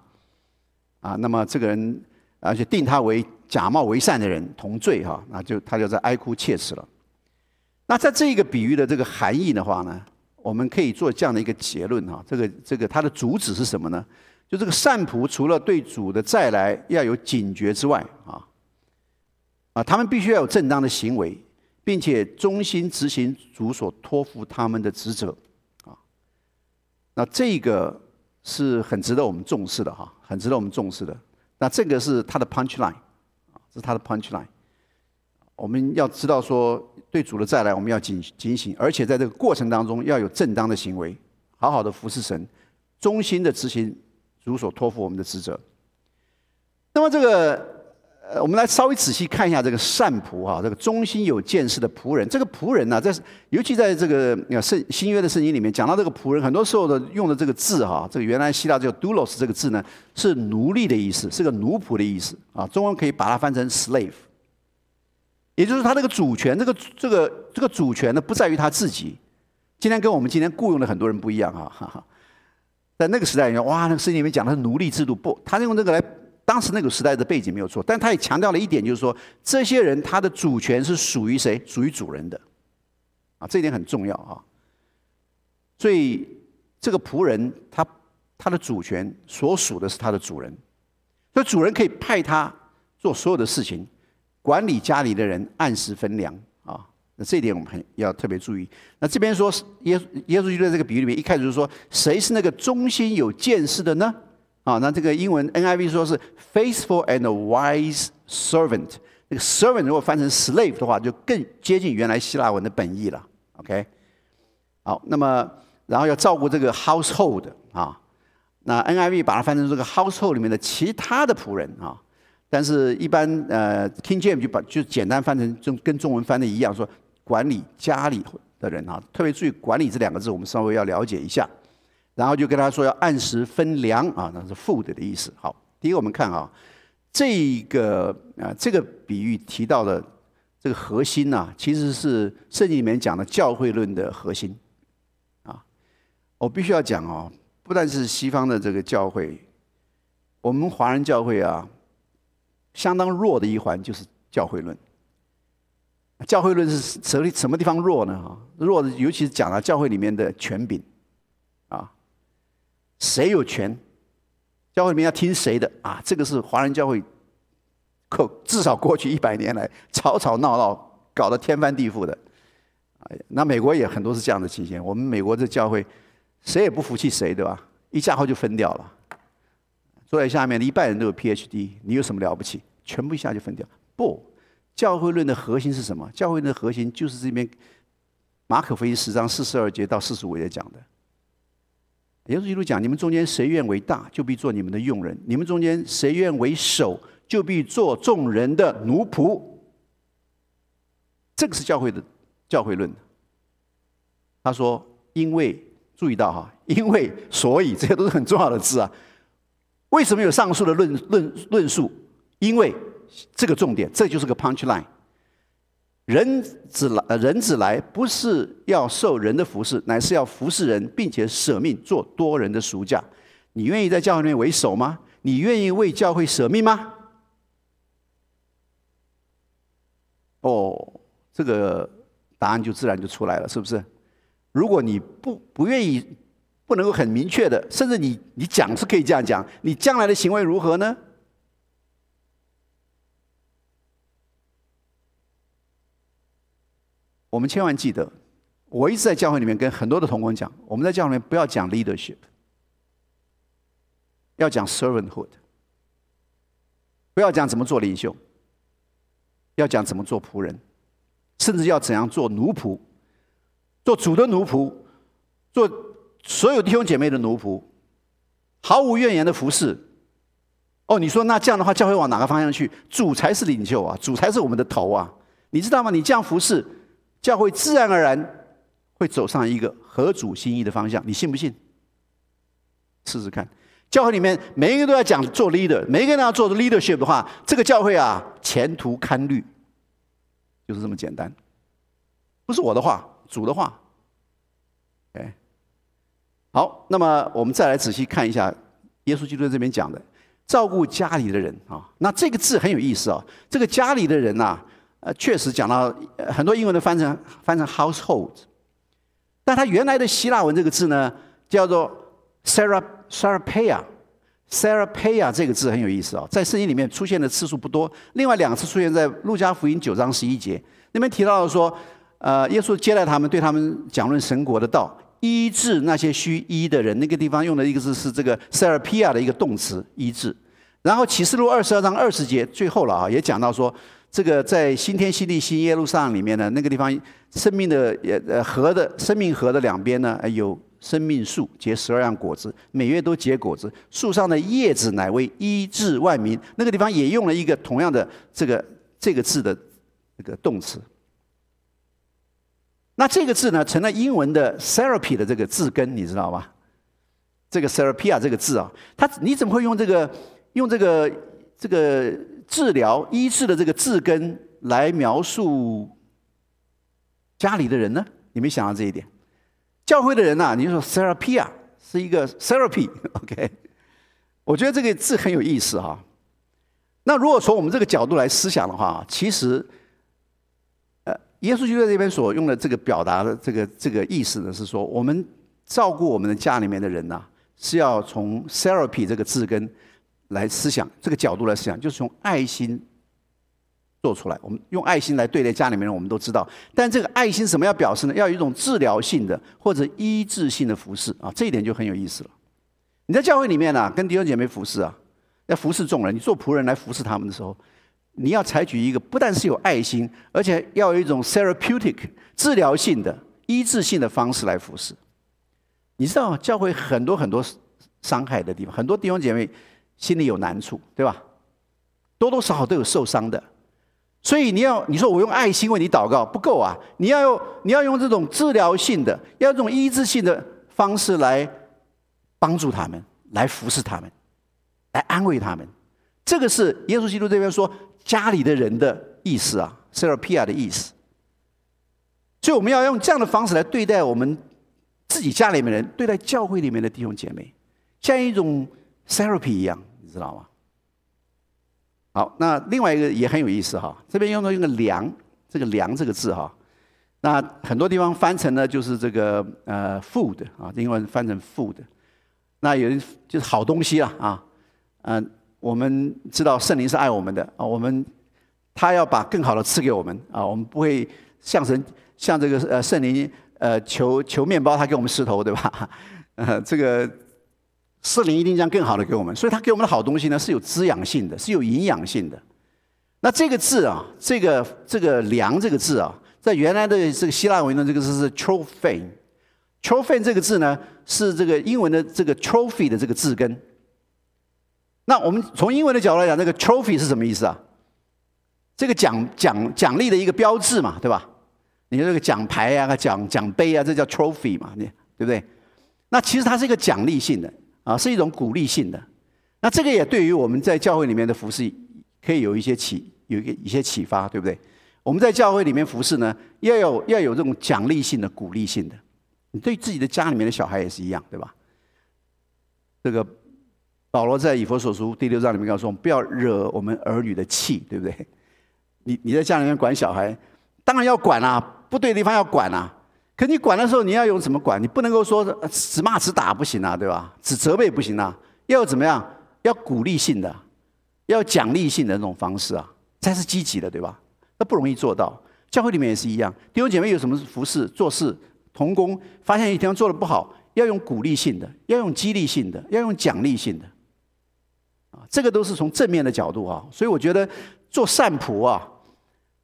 啊，那么这个人而且定他为。假冒为善的人同罪哈，那就他就在哀哭切齿了。那在这个比喻的这个含义的话呢，我们可以做这样的一个结论哈，这个这个它的主旨是什么呢？就这个善仆除了对主的再来要有警觉之外啊，啊，他们必须要有正当的行为，并且忠心执行主所托付他们的职责啊。那这个是很值得我们重视的哈，很值得我们重视的。那这个是他的 punch line。是他的 punch line。我们要知道说，对主的再来，我们要警警醒，而且在这个过程当中要有正当的行为，好好的服侍神，忠心的执行主所托付我们的职责。那么这个我们来稍微仔细看一下这个善仆啊，这个忠心有见识的仆人。这个仆人呢，在尤其在这个圣新约的圣经里面讲到这个仆人，很多时候的用的这个字哈，这个原来希腊叫 doulos 这个字呢，是奴隶的意思，是个奴仆的意思啊。中文可以把它翻成 slave，也就是他这个主权，这个这个这个主权呢，不在于他自己。今天跟我们今天雇佣的很多人不一样啊，哈哈。在那个时代里面，哇，那个圣经里面讲的是奴隶制度，不，他用这个来。当时那个时代的背景没有错，但他也强调了一点，就是说这些人他的主权是属于谁？属于主人的，啊，这一点很重要啊。所以这个仆人他他的主权所属的是他的主人，所以主人可以派他做所有的事情，管理家里的人，按时分粮啊。那这一点我们很要特别注意。那这边说耶耶稣就在这个比喻里面，一开始就说谁是那个忠心有见识的呢？啊，那这个英文 NIV 说是 faithful and wise servant。那个 servant 如果翻成 slave 的话，就更接近原来希腊文的本意了。OK，好，那么然后要照顾这个 household 啊，那 NIV 把它翻成这个 household 里面的其他的仆人啊，但是一般呃 King James 就把就简单翻成中跟中文翻的一样，说管理家里的人啊，特别注意管理这两个字，我们稍微要了解一下。然后就跟他说要按时分粮啊，那是 food 的意思。好，第一个我们看啊，这个啊这个比喻提到的这个核心呐，其实是圣经里面讲的教会论的核心啊。我必须要讲哦，不但是西方的这个教会，我们华人教会啊，相当弱的一环就是教会论。教会论是什什么地方弱呢？哈，弱的尤其是讲了教会里面的权柄啊。谁有权？教会里面要听谁的啊？这个是华人教会，可至少过去一百年来吵吵闹闹，搞得天翻地覆的。哎，那美国也很多是这样的情形。我们美国这教会，谁也不服气谁，对吧？一架后就分掉了。坐在下面的一半人都有 PhD，你有什么了不起？全部一下就分掉。不，教会论的核心是什么？教会论的核心就是这边马可福音十章四十二节到四十五节讲的。耶稣基督讲：“你们中间谁愿为大，就必做你们的用人；你们中间谁愿为首，就必做众人的奴仆。”这个是教会的教会论。他说：“因为注意到哈，因为所以这些都是很重要的字啊。为什么有上述的论论论述？因为这个重点，这就是个 punch line。”人子来，人子来不是要受人的服侍，乃是要服侍人，并且舍命做多人的赎价。你愿意在教会里面为首吗？你愿意为教会舍命吗？哦，这个答案就自然就出来了，是不是？如果你不不愿意，不能够很明确的，甚至你你讲是可以这样讲，你将来的行为如何呢？我们千万记得，我一直在教会里面跟很多的同工讲，我们在教会里面不要讲 leadership，要讲 servanthood，不要讲怎么做领袖，要讲怎么做仆人，甚至要怎样做奴仆，做主的奴仆，做所有弟兄姐妹的奴仆，毫无怨言的服侍。哦，你说那这样的话，教会往哪个方向去？主才是领袖啊，主才是我们的头啊，你知道吗？你这样服侍。教会自然而然会走上一个合主心意的方向，你信不信？试试看。教会里面每一个都要讲做 leader，每一个人要做 leadership 的话，这个教会啊前途堪虑，就是这么简单。不是我的话，主的话。哎，好，那么我们再来仔细看一下耶稣基督在这边讲的照顾家里的人啊，那这个字很有意思啊，这个家里的人呐。呃，确实讲到很多英文都翻成翻成 household，但它原来的希腊文这个字呢，叫做 Sarah Sarahpeia，Sarahpeia 这个字很有意思啊，在圣经里面出现的次数不多。另外两次出现在路加福音九章十一节，那边提到了说，呃，耶稣接待他们，对他们讲论神国的道，医治那些需医的人。那个地方用的一个字是这个 Sarahpeia 的一个动词，医治。然后启示录二十二章二十节最后了啊，也讲到说。这个在新天新地新耶路撒冷里面呢，那个地方生命的呃呃河的生命河的两边呢，有生命树，结十二样果子，每月都结果子。树上的叶子乃为医治万民。那个地方也用了一个同样的这个这个字的这个动词。那这个字呢，成了英文的 therapy 的这个字根，你知道吗？这个 therapy 啊，这个字啊，它你怎么会用这个用这个这个治疗医治的这个字根来描述家里的人呢？你没想到这一点。教会的人呐，你就说 therapy 啊，是一个 therapy，OK？我觉得这个字很有意思哈。那如果从我们这个角度来思想的话，其实。呃耶稣就在这边所用的这个表达的这个这个意思呢，是说我们照顾我们的家里面的人呐，是要从 therapy 这个字根来思想，这个角度来思想，就是从爱心做出来。我们用爱心来对待家里面人，我们都知道。但这个爱心什么要表示呢？要有一种治疗性的或者医治性的服饰啊，这一点就很有意思了。你在教会里面呢，跟弟兄姐妹服侍啊，要服侍众人，你做仆人来服侍他们的时候。你要采取一个不但是有爱心，而且要有一种 therapeutic 治疗性的、医治性的方式来服侍。你知道教会很多很多伤害的地方，很多弟兄姐妹心里有难处，对吧？多多少少都有受伤的，所以你要你说我用爱心为你祷告不够啊！你要用你要用这种治疗性的、要这种医治性的方式来帮助他们，来服侍他们，来安慰他们。这个是耶稣基督这边说。家里的人的意思啊 s e r a p i a 的意思。所以我们要用这样的方式来对待我们自己家里面人，对待教会里面的弟兄姐妹，像一种 therapy 一样，知道吗？好，那另外一个也很有意思哈，这边用到用个“粮”这个“粮”这个字哈，那很多地方翻成呢就是这个呃 “food” 啊，英文翻成 “food”，那有人就是好东西啊啊，嗯。我们知道圣灵是爱我们的啊，我们他要把更好的赐给我们啊，我们不会向神向这个呃圣灵呃求求面包，他给我们石头对吧？呃，这个四零一定将更好的给我们，所以他给我们的好东西呢是有滋养性的，是有营养性的。那这个字啊，这个这个粮这个字啊，在原来的这个希腊文的这个字是 trophy，trophy 这个字呢是这个英文的这个 trophy 的这个字根。那我们从英文的角度来讲，这个 trophy 是什么意思啊？这个奖奖奖励的一个标志嘛，对吧？你看这个奖牌啊、奖奖杯啊，这叫 trophy 嘛，你对不对？那其实它是一个奖励性的啊，是一种鼓励性的。那这个也对于我们在教会里面的服饰可以有一些启有一个一些启发，对不对？我们在教会里面服侍呢，要有要有这种奖励性的、鼓励性的。你对自己的家里面的小孩也是一样，对吧？这个。保罗在以弗所书第六章里面告诉我们，不要惹我们儿女的气，对不对？你你在家里面管小孩，当然要管啊，不对的地方要管啊。可你管的时候，你要用怎么管？你不能够说只骂只打不行啊，对吧？只责备不行啊，要怎么样？要鼓励性的，要奖励性的那种方式啊，才是积极的，对吧？那不容易做到。教会里面也是一样，弟兄姐妹有什么服侍、做事、同工，发现一天做的不好，要用鼓励性的，要用激励性的，要用奖励性的。啊，这个都是从正面的角度啊，所以我觉得做善仆啊，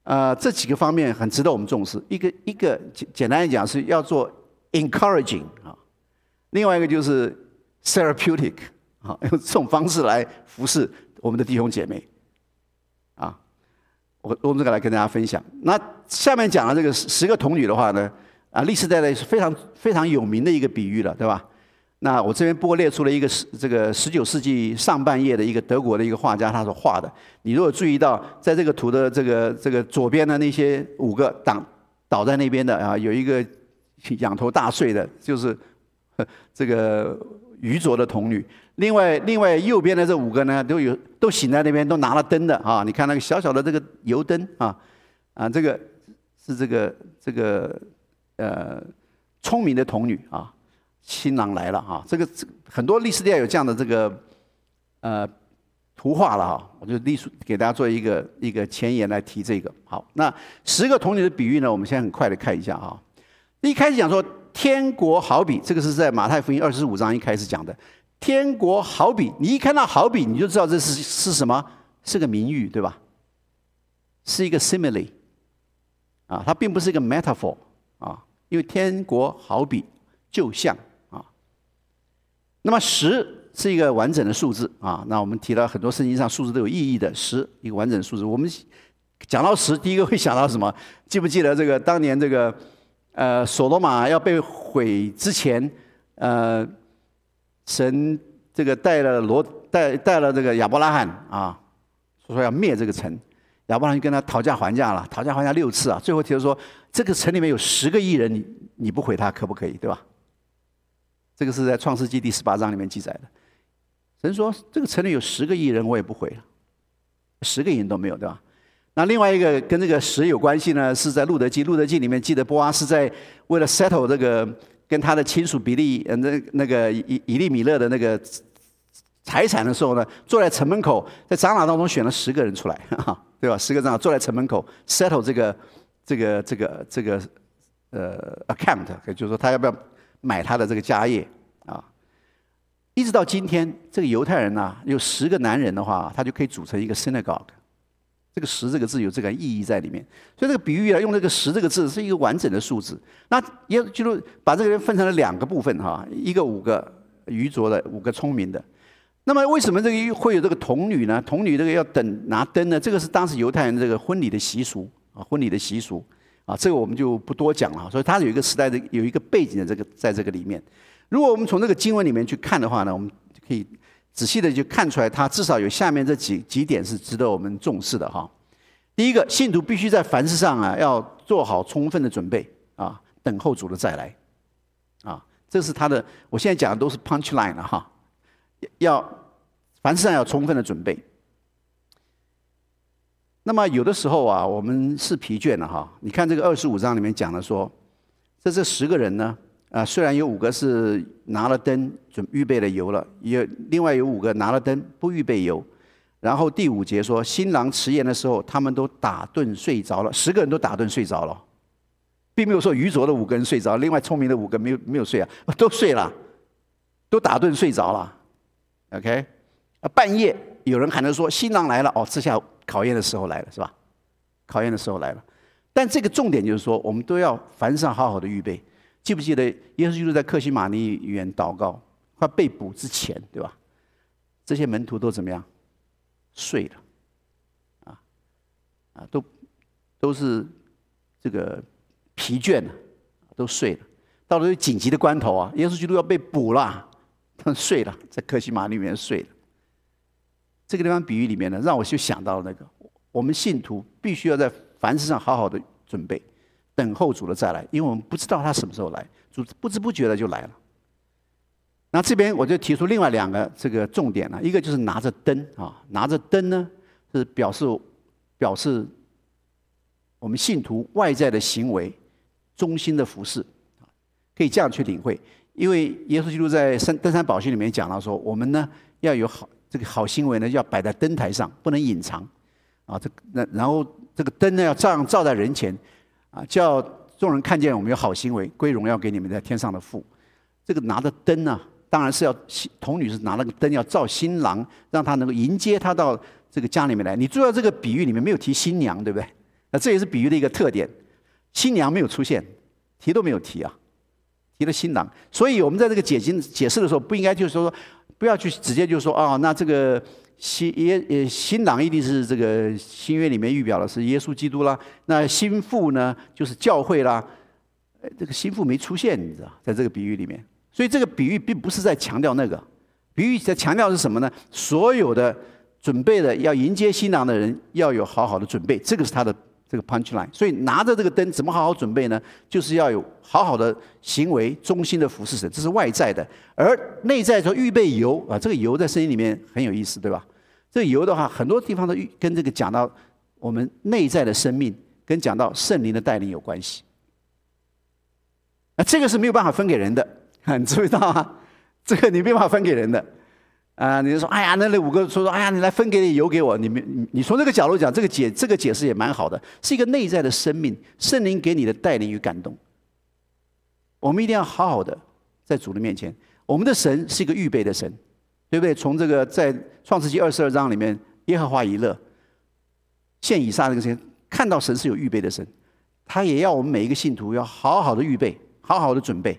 呃，这几个方面很值得我们重视。一个一个简简单来讲是要做 encouraging 啊，另外一个就是 therapeutic 啊，用这种方式来服侍我们的弟兄姐妹。啊，我我们这个来跟大家分享。那下面讲的这个十个童女的话呢，啊，历史代代是非常非常有名的一个比喻了，对吧？那我这边不过列出了一个十这个十九世纪上半叶的一个德国的一个画家他所画的。你如果注意到，在这个图的这个这个左边的那些五个倒倒在那边的啊，有一个仰头大睡的，就是这个愚拙的童女。另外另外右边的这五个呢，都有都醒在那边，都拿了灯的啊。你看那个小小的这个油灯啊啊，这个是这个这个呃聪明的童女啊。新郎来了哈，这个这很多历史店有这样的这个呃图画了哈，我就历史给大家做一个一个前言来提这个。好，那十个童女的比喻呢，我们现在很快的看一下哈。一开始讲说天国好比，这个是在马太福音二十五章一开始讲的。天国好比，你一看到好比，你就知道这是是什么？是个名誉对吧？是一个 simile 啊，它并不是一个 metaphor 啊，因为天国好比就像。那么十是一个完整的数字啊。那我们提到很多圣经上数字都有意义的，十一个完整的数字。我们讲到十，第一个会想到什么？记不记得这个当年这个呃，索罗玛要被毁之前，呃，神这个带了罗带带了这个亚伯拉罕啊，说要灭这个城，亚伯拉罕就跟他讨价还价了，讨价还价六次啊，最后提出说这个城里面有十个艺人，你你不毁他可不可以？对吧？这个是在创世纪第十八章里面记载的。神说这个城里有十个艺人，我也不回了，十个艺人都没有，对吧？那另外一个跟这个十有关系呢，是在路德记，路德记里面记得波阿是在为了 settle 这个跟他的亲属比利，呃，那那个以以利米勒的那个财产的时候呢，坐在城门口，在长老当中选了十个人出来，对吧？十个长老坐在城门口 settle 这个这个这个这个呃 account，也就是说他要不要买他的这个家业啊？一直到今天，这个犹太人呢，有十个男人的话，他就可以组成一个 synagogue。这个十这个字有这个意义在里面，所以这个比喻啊，用这个十这个字是一个完整的数字。那也就是把这个人分成了两个部分哈，一个五个愚拙的，五个聪明的。那么为什么这个会有这个童女呢？童女这个要等拿灯呢？这个是当时犹太人这个婚礼的习俗啊，婚礼的习俗啊，这个我们就不多讲了。所以它有一个时代的有一个背景的这个在这个里面。如果我们从这个经文里面去看的话呢，我们可以。仔细的就看出来，它至少有下面这几几点是值得我们重视的哈。第一个，信徒必须在凡事上啊，要做好充分的准备啊，等候主的再来啊。这是他的，我现在讲的都是 punch line 了哈。要凡事上要充分的准备。那么有的时候啊，我们是疲倦了哈。你看这个二十五章里面讲的说，这这十个人呢。啊，虽然有五个是拿了灯准预备了油了，有另外有五个拿了灯不预备油。然后第五节说，新郎迟延的时候，他们都打盹睡着了，十个人都打盹睡着了，并没有说愚拙的五个人睡着，另外聪明的五个没有没有睡啊，都睡了，都打盹睡着了。OK，啊，半夜有人喊着说新郎来了，哦，这下考验的时候来了是吧？考验的时候来了。但这个重点就是说，我们都要凡事好好的预备。记不记得耶稣基督在克西马尼园祷告，快被捕之前，对吧？这些门徒都怎么样？睡了，啊啊，都都是这个疲倦了，都睡了。到了紧急的关头啊，耶稣基督要被捕了，他睡了，在克西马尼园睡了。这个地方比喻里面呢，让我就想到了那个，我们信徒必须要在凡事上好好的准备。等候主的再来，因为我们不知道他什么时候来，主不知不觉的就来了。那这边我就提出另外两个这个重点了，一个就是拿着灯啊，拿着灯呢是表示表示我们信徒外在的行为中心的服饰，可以这样去领会。因为耶稣基督在三登山宝训里面讲到说，我们呢要有好这个好行为呢，要摆在灯台上，不能隐藏啊。这那然后这个灯呢要照样照在人前。啊，叫众人看见我们有好行为，归荣耀给你们在天上的父。这个拿着灯呢，当然是要童女是拿那个灯要照新郎，让他能够迎接他到这个家里面来。你注意到这个比喻里面没有提新娘，对不对？那这也是比喻的一个特点，新娘没有出现，提都没有提啊，提了新郎。所以我们在这个解经解释的时候，不应该就是说，不要去直接就说啊，那这个。新耶呃新郎一定是这个新约里面预表的是耶稣基督啦，那新妇呢就是教会啦，这个新妇没出现，你知道，在这个比喻里面，所以这个比喻并不是在强调那个，比喻在强调是什么呢？所有的准备的要迎接新郎的人要有好好的准备，这个是他的这个 punch line。所以拿着这个灯怎么好好准备呢？就是要有好好的行为，忠心的服侍神，这是外在的。而内在说预备油啊，这个油在圣经里面很有意思，对吧？这个油的话，很多地方都跟这个讲到我们内在的生命，跟讲到圣灵的带领有关系。那这个是没有办法分给人的，你知不知道啊？这个你没办法分给人的啊！你就说，哎呀，那那五个说说，哎呀，你来分给你油给我，你们你从这个角度讲，这个解这个解释也蛮好的，是一个内在的生命，圣灵给你的带领与感动。我们一定要好好的在主的面前，我们的神是一个预备的神。对不对？从这个在创世纪二十二章里面，耶和华以勒献以撒这个事情，看到神是有预备的神，他也要我们每一个信徒要好好的预备，好好的准备。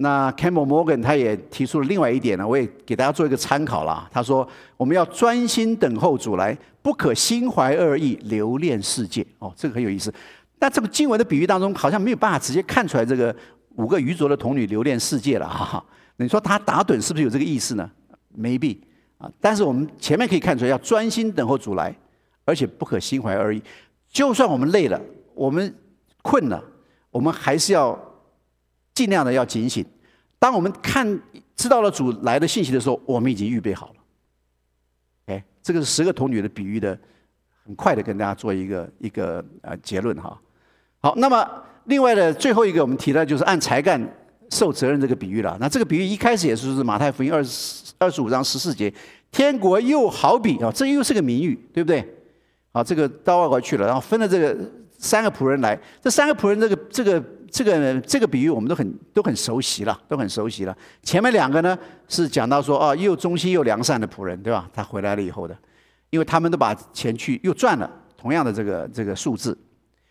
那 Campbell Morgan 他也提出了另外一点呢，我也给大家做一个参考啦。他说我们要专心等候主来，不可心怀恶意，留恋世界。哦，这个很有意思。那这个经文的比喻当中，好像没有办法直接看出来这个五个愚拙的童女留恋世界了哈。你说他打盹是不是有这个意思呢？Maybe 啊，但是我们前面可以看出来，要专心等候主来，而且不可心怀恶意。就算我们累了，我们困了，我们还是要。尽量的要警醒，当我们看知道了主来的信息的时候，我们已经预备好了。哎，这个是十个童女的比喻的，很快的跟大家做一个一个呃结论哈。好，那么另外的最后一个我们提到就是按才干受责任这个比喻了。那这个比喻一开始也是是马太福音二十二十五章十四节，天国又好比啊，这又是个名喻，对不对？好，这个到外国去了，然后分了这个三个仆人来，这三个仆人这个这个。这个这个比喻我们都很都很熟悉了，都很熟悉了。前面两个呢是讲到说，哦，又忠心又良善的仆人，对吧？他回来了以后的，因为他们都把钱去又赚了同样的这个这个数字。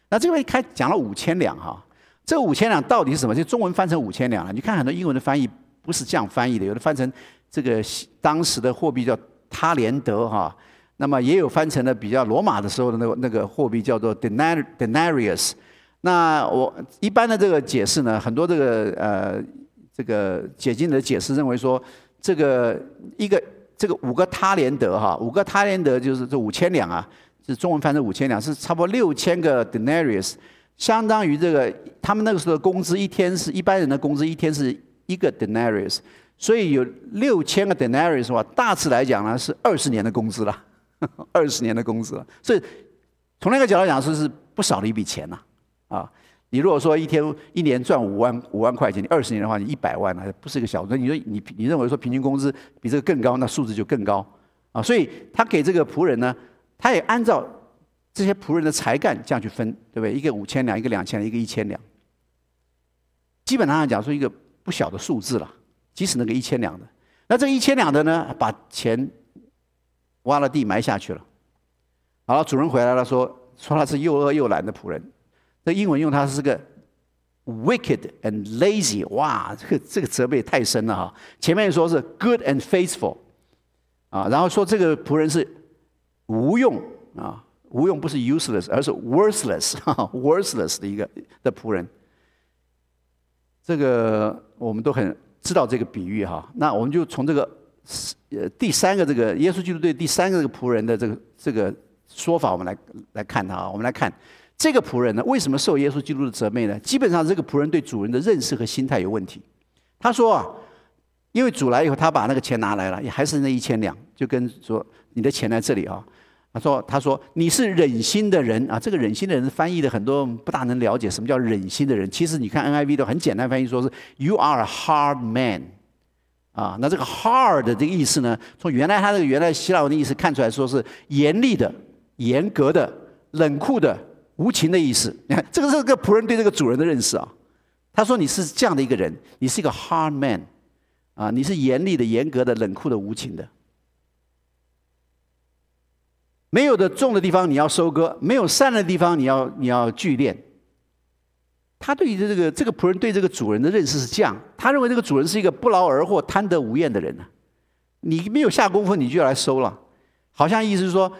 那这边开讲了五千两哈，这五千两到底是什么？就中文翻成五千两了。你看很多英文的翻译不是这样翻译的，有的翻成这个当时的货币叫他连德哈，那么也有翻成了比较罗马的时候的那个那个货币叫做 denarius。那我一般的这个解释呢，很多这个呃这个解经的解释认为说，这个一个这个五个他连德哈，五个他连德就是这五千两啊，是中文翻成五千两，是差不多六千个 denarius，相当于这个他们那个时候的工资一天是一般人的工资一天是一个 denarius，所以有六千个 denarius 的话，大致来讲呢是二十年的工资了，二十年的工资了，所以从那个角度讲说是不少的一笔钱呐。啊你如果说一天一年赚五万五万块钱，你二十年的话，你一百万那不是一个小数你说你你认为说平均工资比这个更高，那数字就更高啊。所以他给这个仆人呢，他也按照这些仆人的才干这样去分，对不对？一个五千两，一个两千两，一个一千两，基本上讲说一个不小的数字了。即使那个一千两的，那这一千两的呢，把钱挖了地埋下去了。好了，主人回来了，说说他是又饿又懒的仆人。这英文用它是个 wicked and lazy，哇，这个这个责备太深了哈。前面说是 good and faithful，啊，然后说这个仆人是无用啊，无用不是 useless，而是 “worthless” 哈，“worthless” 的一个的仆人。这个我们都很知道这个比喻哈。那我们就从这个呃第三个这个耶稣基督对第三个这个仆人的这个这个说法，我们来来看他啊，我们来看。这个仆人呢，为什么受耶稣基督的责备呢？基本上，这个仆人对主人的认识和心态有问题。他说啊，因为主来以后，他把那个钱拿来了，也还是那一千两，就跟说你的钱在这里啊。他说，他说你是忍心的人啊。这个忍心的人翻译的很多不大能了解什么叫忍心的人。其实你看 NIV 的很简单翻译，说是 You are a hard man 啊。那这个 hard 的这个意思呢，从原来他这个原来希腊文的意思看出来说是严厉的、严格的、冷酷的。无情的意思，你看，这个是个仆人对这个主人的认识啊。他说：“你是这样的一个人，你是一个 hard man，啊，你是严厉的、严格的、冷酷的、无情的。没有的重的地方你要收割，没有善的地方你要你要聚炼。”他对于这个这个仆人对这个主人的认识是这样，他认为这个主人是一个不劳而获、贪得无厌的人呢。你没有下功夫，你就要来收了，好像意思是说，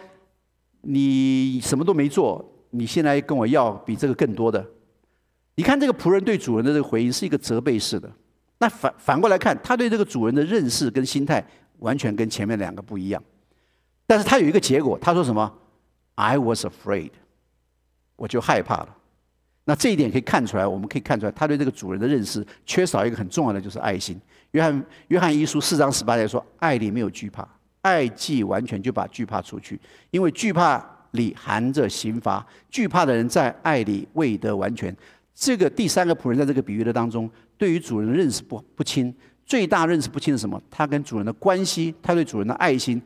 你什么都没做。你现在跟我要比这个更多的，你看这个仆人对主人的这个回应是一个责备式的。那反反过来看，他对这个主人的认识跟心态完全跟前面两个不一样。但是他有一个结果，他说什么？I was afraid，我就害怕了。那这一点可以看出来，我们可以看出来，他对这个主人的认识缺少一个很重要的，就是爱心。约翰约翰一书四章十八节说：“爱里没有惧怕，爱既完全就把惧怕除去，因为惧怕。”里含着刑罚，惧怕的人在爱里未得完全。这个第三个仆人在这个比喻的当中，对于主人的认识不不清，最大认识不清是什么？他跟主人的关系，他对主人的爱心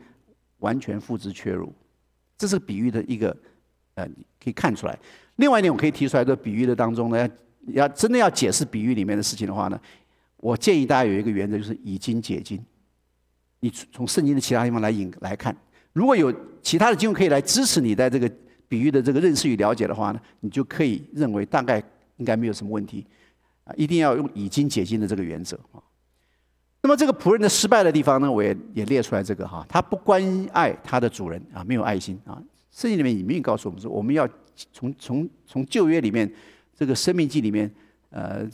完全付之阙如。这是比喻的一个，呃，可以看出来。另外一点，我可以提出来的比喻的当中呢，要真的要解释比喻里面的事情的话呢，我建议大家有一个原则，就是以经解经。你从圣经的其他地方来引来看。如果有其他的经文可以来支持你在这个比喻的这个认识与了解的话呢，你就可以认为大概应该没有什么问题。啊，一定要用以经解经的这个原则啊。那么这个仆人的失败的地方呢，我也也列出来这个哈，他不关爱他的主人啊，没有爱心啊。圣经里面明明告诉我们说，我们要从从从旧约里面这个生命记里面，呃，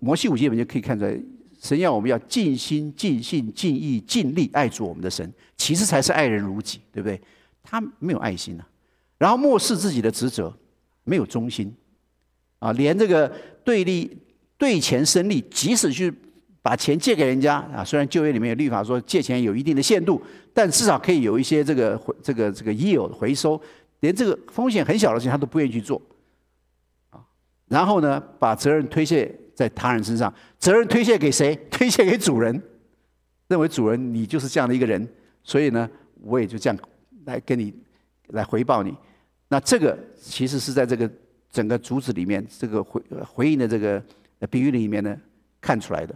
摩西五经里面就可以看出来，神要我们要尽心、尽性、尽意、尽力爱主我们的神，其实才是爱人如己，对不对？他没有爱心啊，然后漠视自己的职责，没有忠心啊，连这个对立对钱生利，即使去。把钱借给人家啊，虽然就业里面有律法说借钱有一定的限度，但至少可以有一些这个回这个这个 yield 回收，连这个风险很小的事情他都不愿意去做，啊，然后呢，把责任推卸在他人身上，责任推卸给谁？推卸给主人，认为主人你就是这样的一个人，所以呢，我也就这样来跟你来回报你。那这个其实是在这个整个主旨里面，这个回回应的这个比喻里面呢看出来的。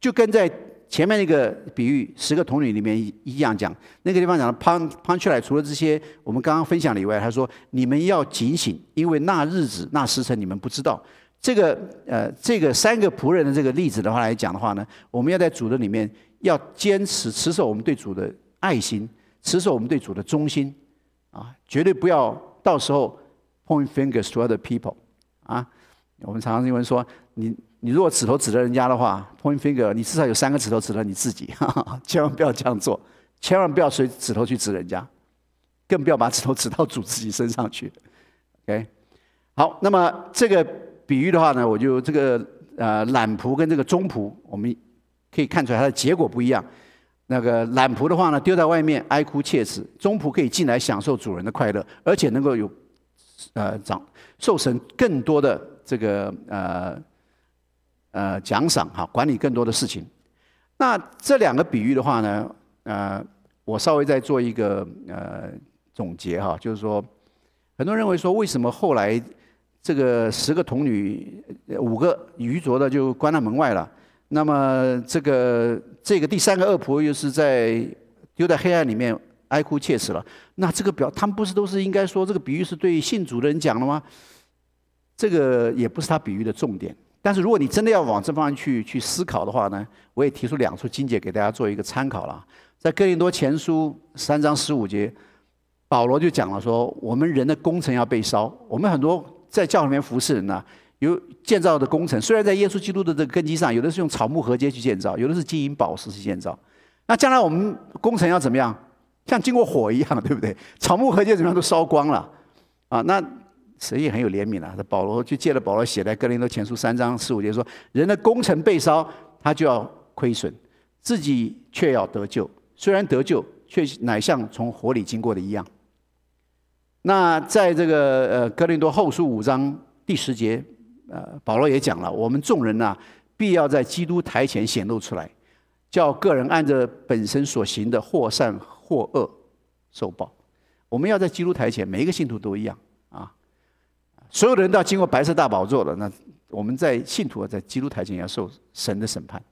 就跟在前面那个比喻十个童女里面一一样讲，那个地方讲的潘潘出来，除了这些我们刚刚分享的以外，他说你们要警醒，因为那日子那时辰你们不知道。这个呃，这个三个仆人的这个例子的话来讲的话呢，我们要在主的里面要坚持持守我们对主的爱心，持守我们对主的忠心啊，绝对不要到时候 point fingers to other people 啊。我们常常因为说你。你如果指头指着人家的话，point finger，你至少有三个指头指着你自己，哈 哈千万不要这样做，千万不要随指头去指人家，更不要把指头指到主自己身上去。OK，好，那么这个比喻的话呢，我就这个呃懒仆跟这个忠仆，我们可以看出来它的结果不一样。那个懒仆的话呢，丢在外面哀哭切齿；忠仆可以进来享受主人的快乐，而且能够有呃长受神更多的这个呃。呃，奖赏哈，管理更多的事情。那这两个比喻的话呢，呃，我稍微再做一个呃总结哈，就是说，很多人认为说，为什么后来这个十个童女，五个愚拙的就关在门外了？那么这个这个第三个恶婆又是在丢在黑暗里面哀哭切齿了？那这个表，他们不是都是应该说这个比喻是对信主的人讲的吗？这个也不是他比喻的重点。但是如果你真的要往这方面去去思考的话呢，我也提出两处经解给大家做一个参考了。在哥林多前书三章十五节，保罗就讲了说，我们人的工程要被烧。我们很多在教里面服侍人呢，有建造的工程，虽然在耶稣基督的这个根基上，有的是用草木合接去建造，有的是金银宝石去建造。那将来我们工程要怎么样？像经过火一样，对不对？草木合接怎么样都烧光了啊？那。神也很有怜悯啊。这保罗就借了保罗写在哥林多前书三章十五节说：“人的工程被烧，他就要亏损，自己却要得救。虽然得救，却乃像从火里经过的一样。”那在这个呃哥林多后书五章第十节，呃保罗也讲了：我们众人呐，必要在基督台前显露出来，叫个人按着本身所行的或善或恶受报。我们要在基督台前，每一个信徒都一样啊。所有的人都要经过白色大宝座的，那我们在信徒在基督台前要受神的审判。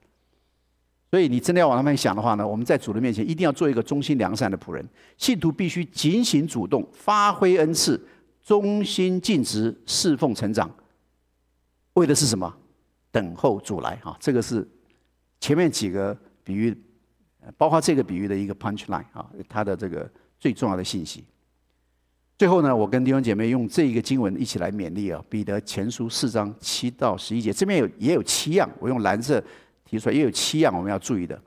所以你真的要往那边想的话呢，我们在主的面前一定要做一个忠心良善的仆人。信徒必须警醒主动，发挥恩赐，忠心尽职，侍奉成长。为的是什么？等候主来啊！这个是前面几个比喻，包括这个比喻的一个 punch line 啊，它的这个最重要的信息。最后呢，我跟弟兄姐妹用这一个经文一起来勉励啊，《彼得前书》四章七到十一节，这边有也有七样，我用蓝色提出来，也有七样我们要注意的。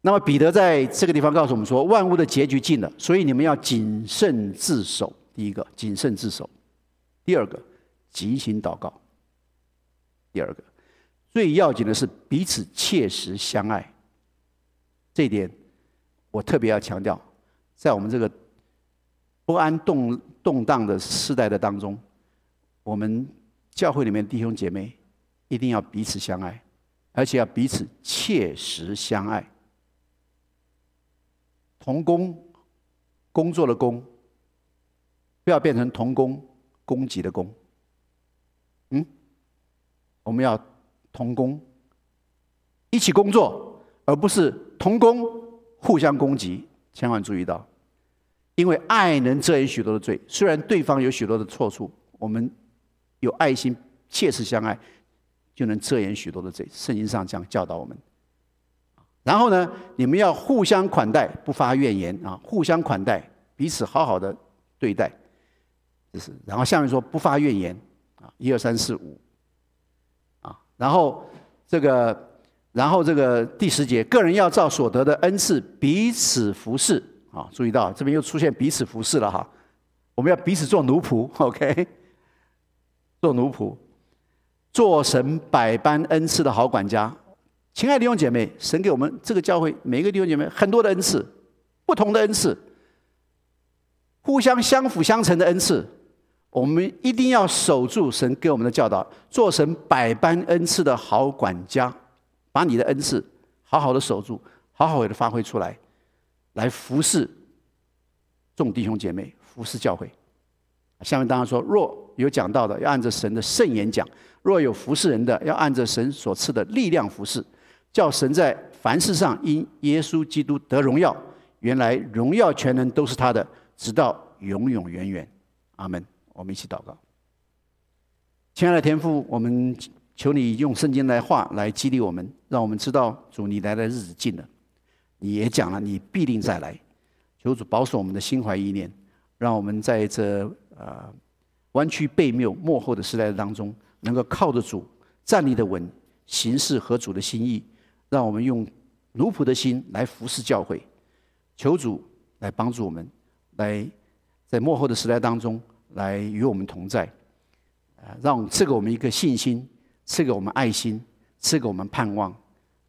那么彼得在这个地方告诉我们说，万物的结局近了，所以你们要谨慎自守。第一个，谨慎自守；第二个，即行祷告；第二个，最要紧的是彼此切实相爱。这一点我特别要强调，在我们这个。不安动动荡的时代的当中，我们教会里面弟兄姐妹一定要彼此相爱，而且要彼此切实相爱。同工工作的工，不要变成同工攻击的工。嗯，我们要同工一起工作，而不是同工互相攻击。千万注意到。因为爱能遮掩许多的罪，虽然对方有许多的错处，我们有爱心，切实相爱，就能遮掩许多的罪。圣经上这样教导我们。然后呢，你们要互相款待，不发怨言啊，互相款待，彼此好好的对待。就是，然后下面说不发怨言啊，一二三四五，然后这个，然后这个第十节，个人要照所得的恩赐彼此服侍啊，注意到这边又出现彼此服侍了哈，我们要彼此做奴仆，OK，做奴仆，做神百般恩赐的好管家。亲爱的弟兄姐妹，神给我们这个教会每一个弟兄姐妹很多的恩赐，不同的恩赐，互相相辅相成的恩赐。我们一定要守住神给我们的教导，做神百般恩赐的好管家，把你的恩赐好好的守住，好好的发挥出来，来服侍众弟兄姐妹，服侍教会。下面当然说，若有讲到的，要按着神的圣言讲；若有服侍人的，要按着神所赐的力量服侍，叫神在凡事上因耶稣基督得荣耀。原来荣耀全能都是他的，直到永永远远。阿门。我们一起祷告，亲爱的天父，我们求你用圣经来话来激励我们，让我们知道主你来的日子近了。你也讲了，你必定再来。求主保守我们的心怀意念，让我们在这呃弯曲背谬幕后的时代当中，能够靠着主站立的稳，行事合主的心意。让我们用奴仆的心来服侍教会，求主来帮助我们，来在幕后的时代当中。来与我们同在，啊，让赐给我们一个信心，赐给我们爱心，赐给我们盼望。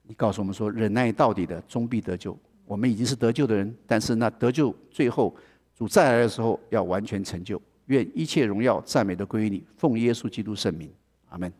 你告诉我们说，忍耐到底的，终必得救。我们已经是得救的人，但是那得救最后主再来的时候，要完全成就。愿一切荣耀赞美都归于你，奉耶稣基督圣名，阿门。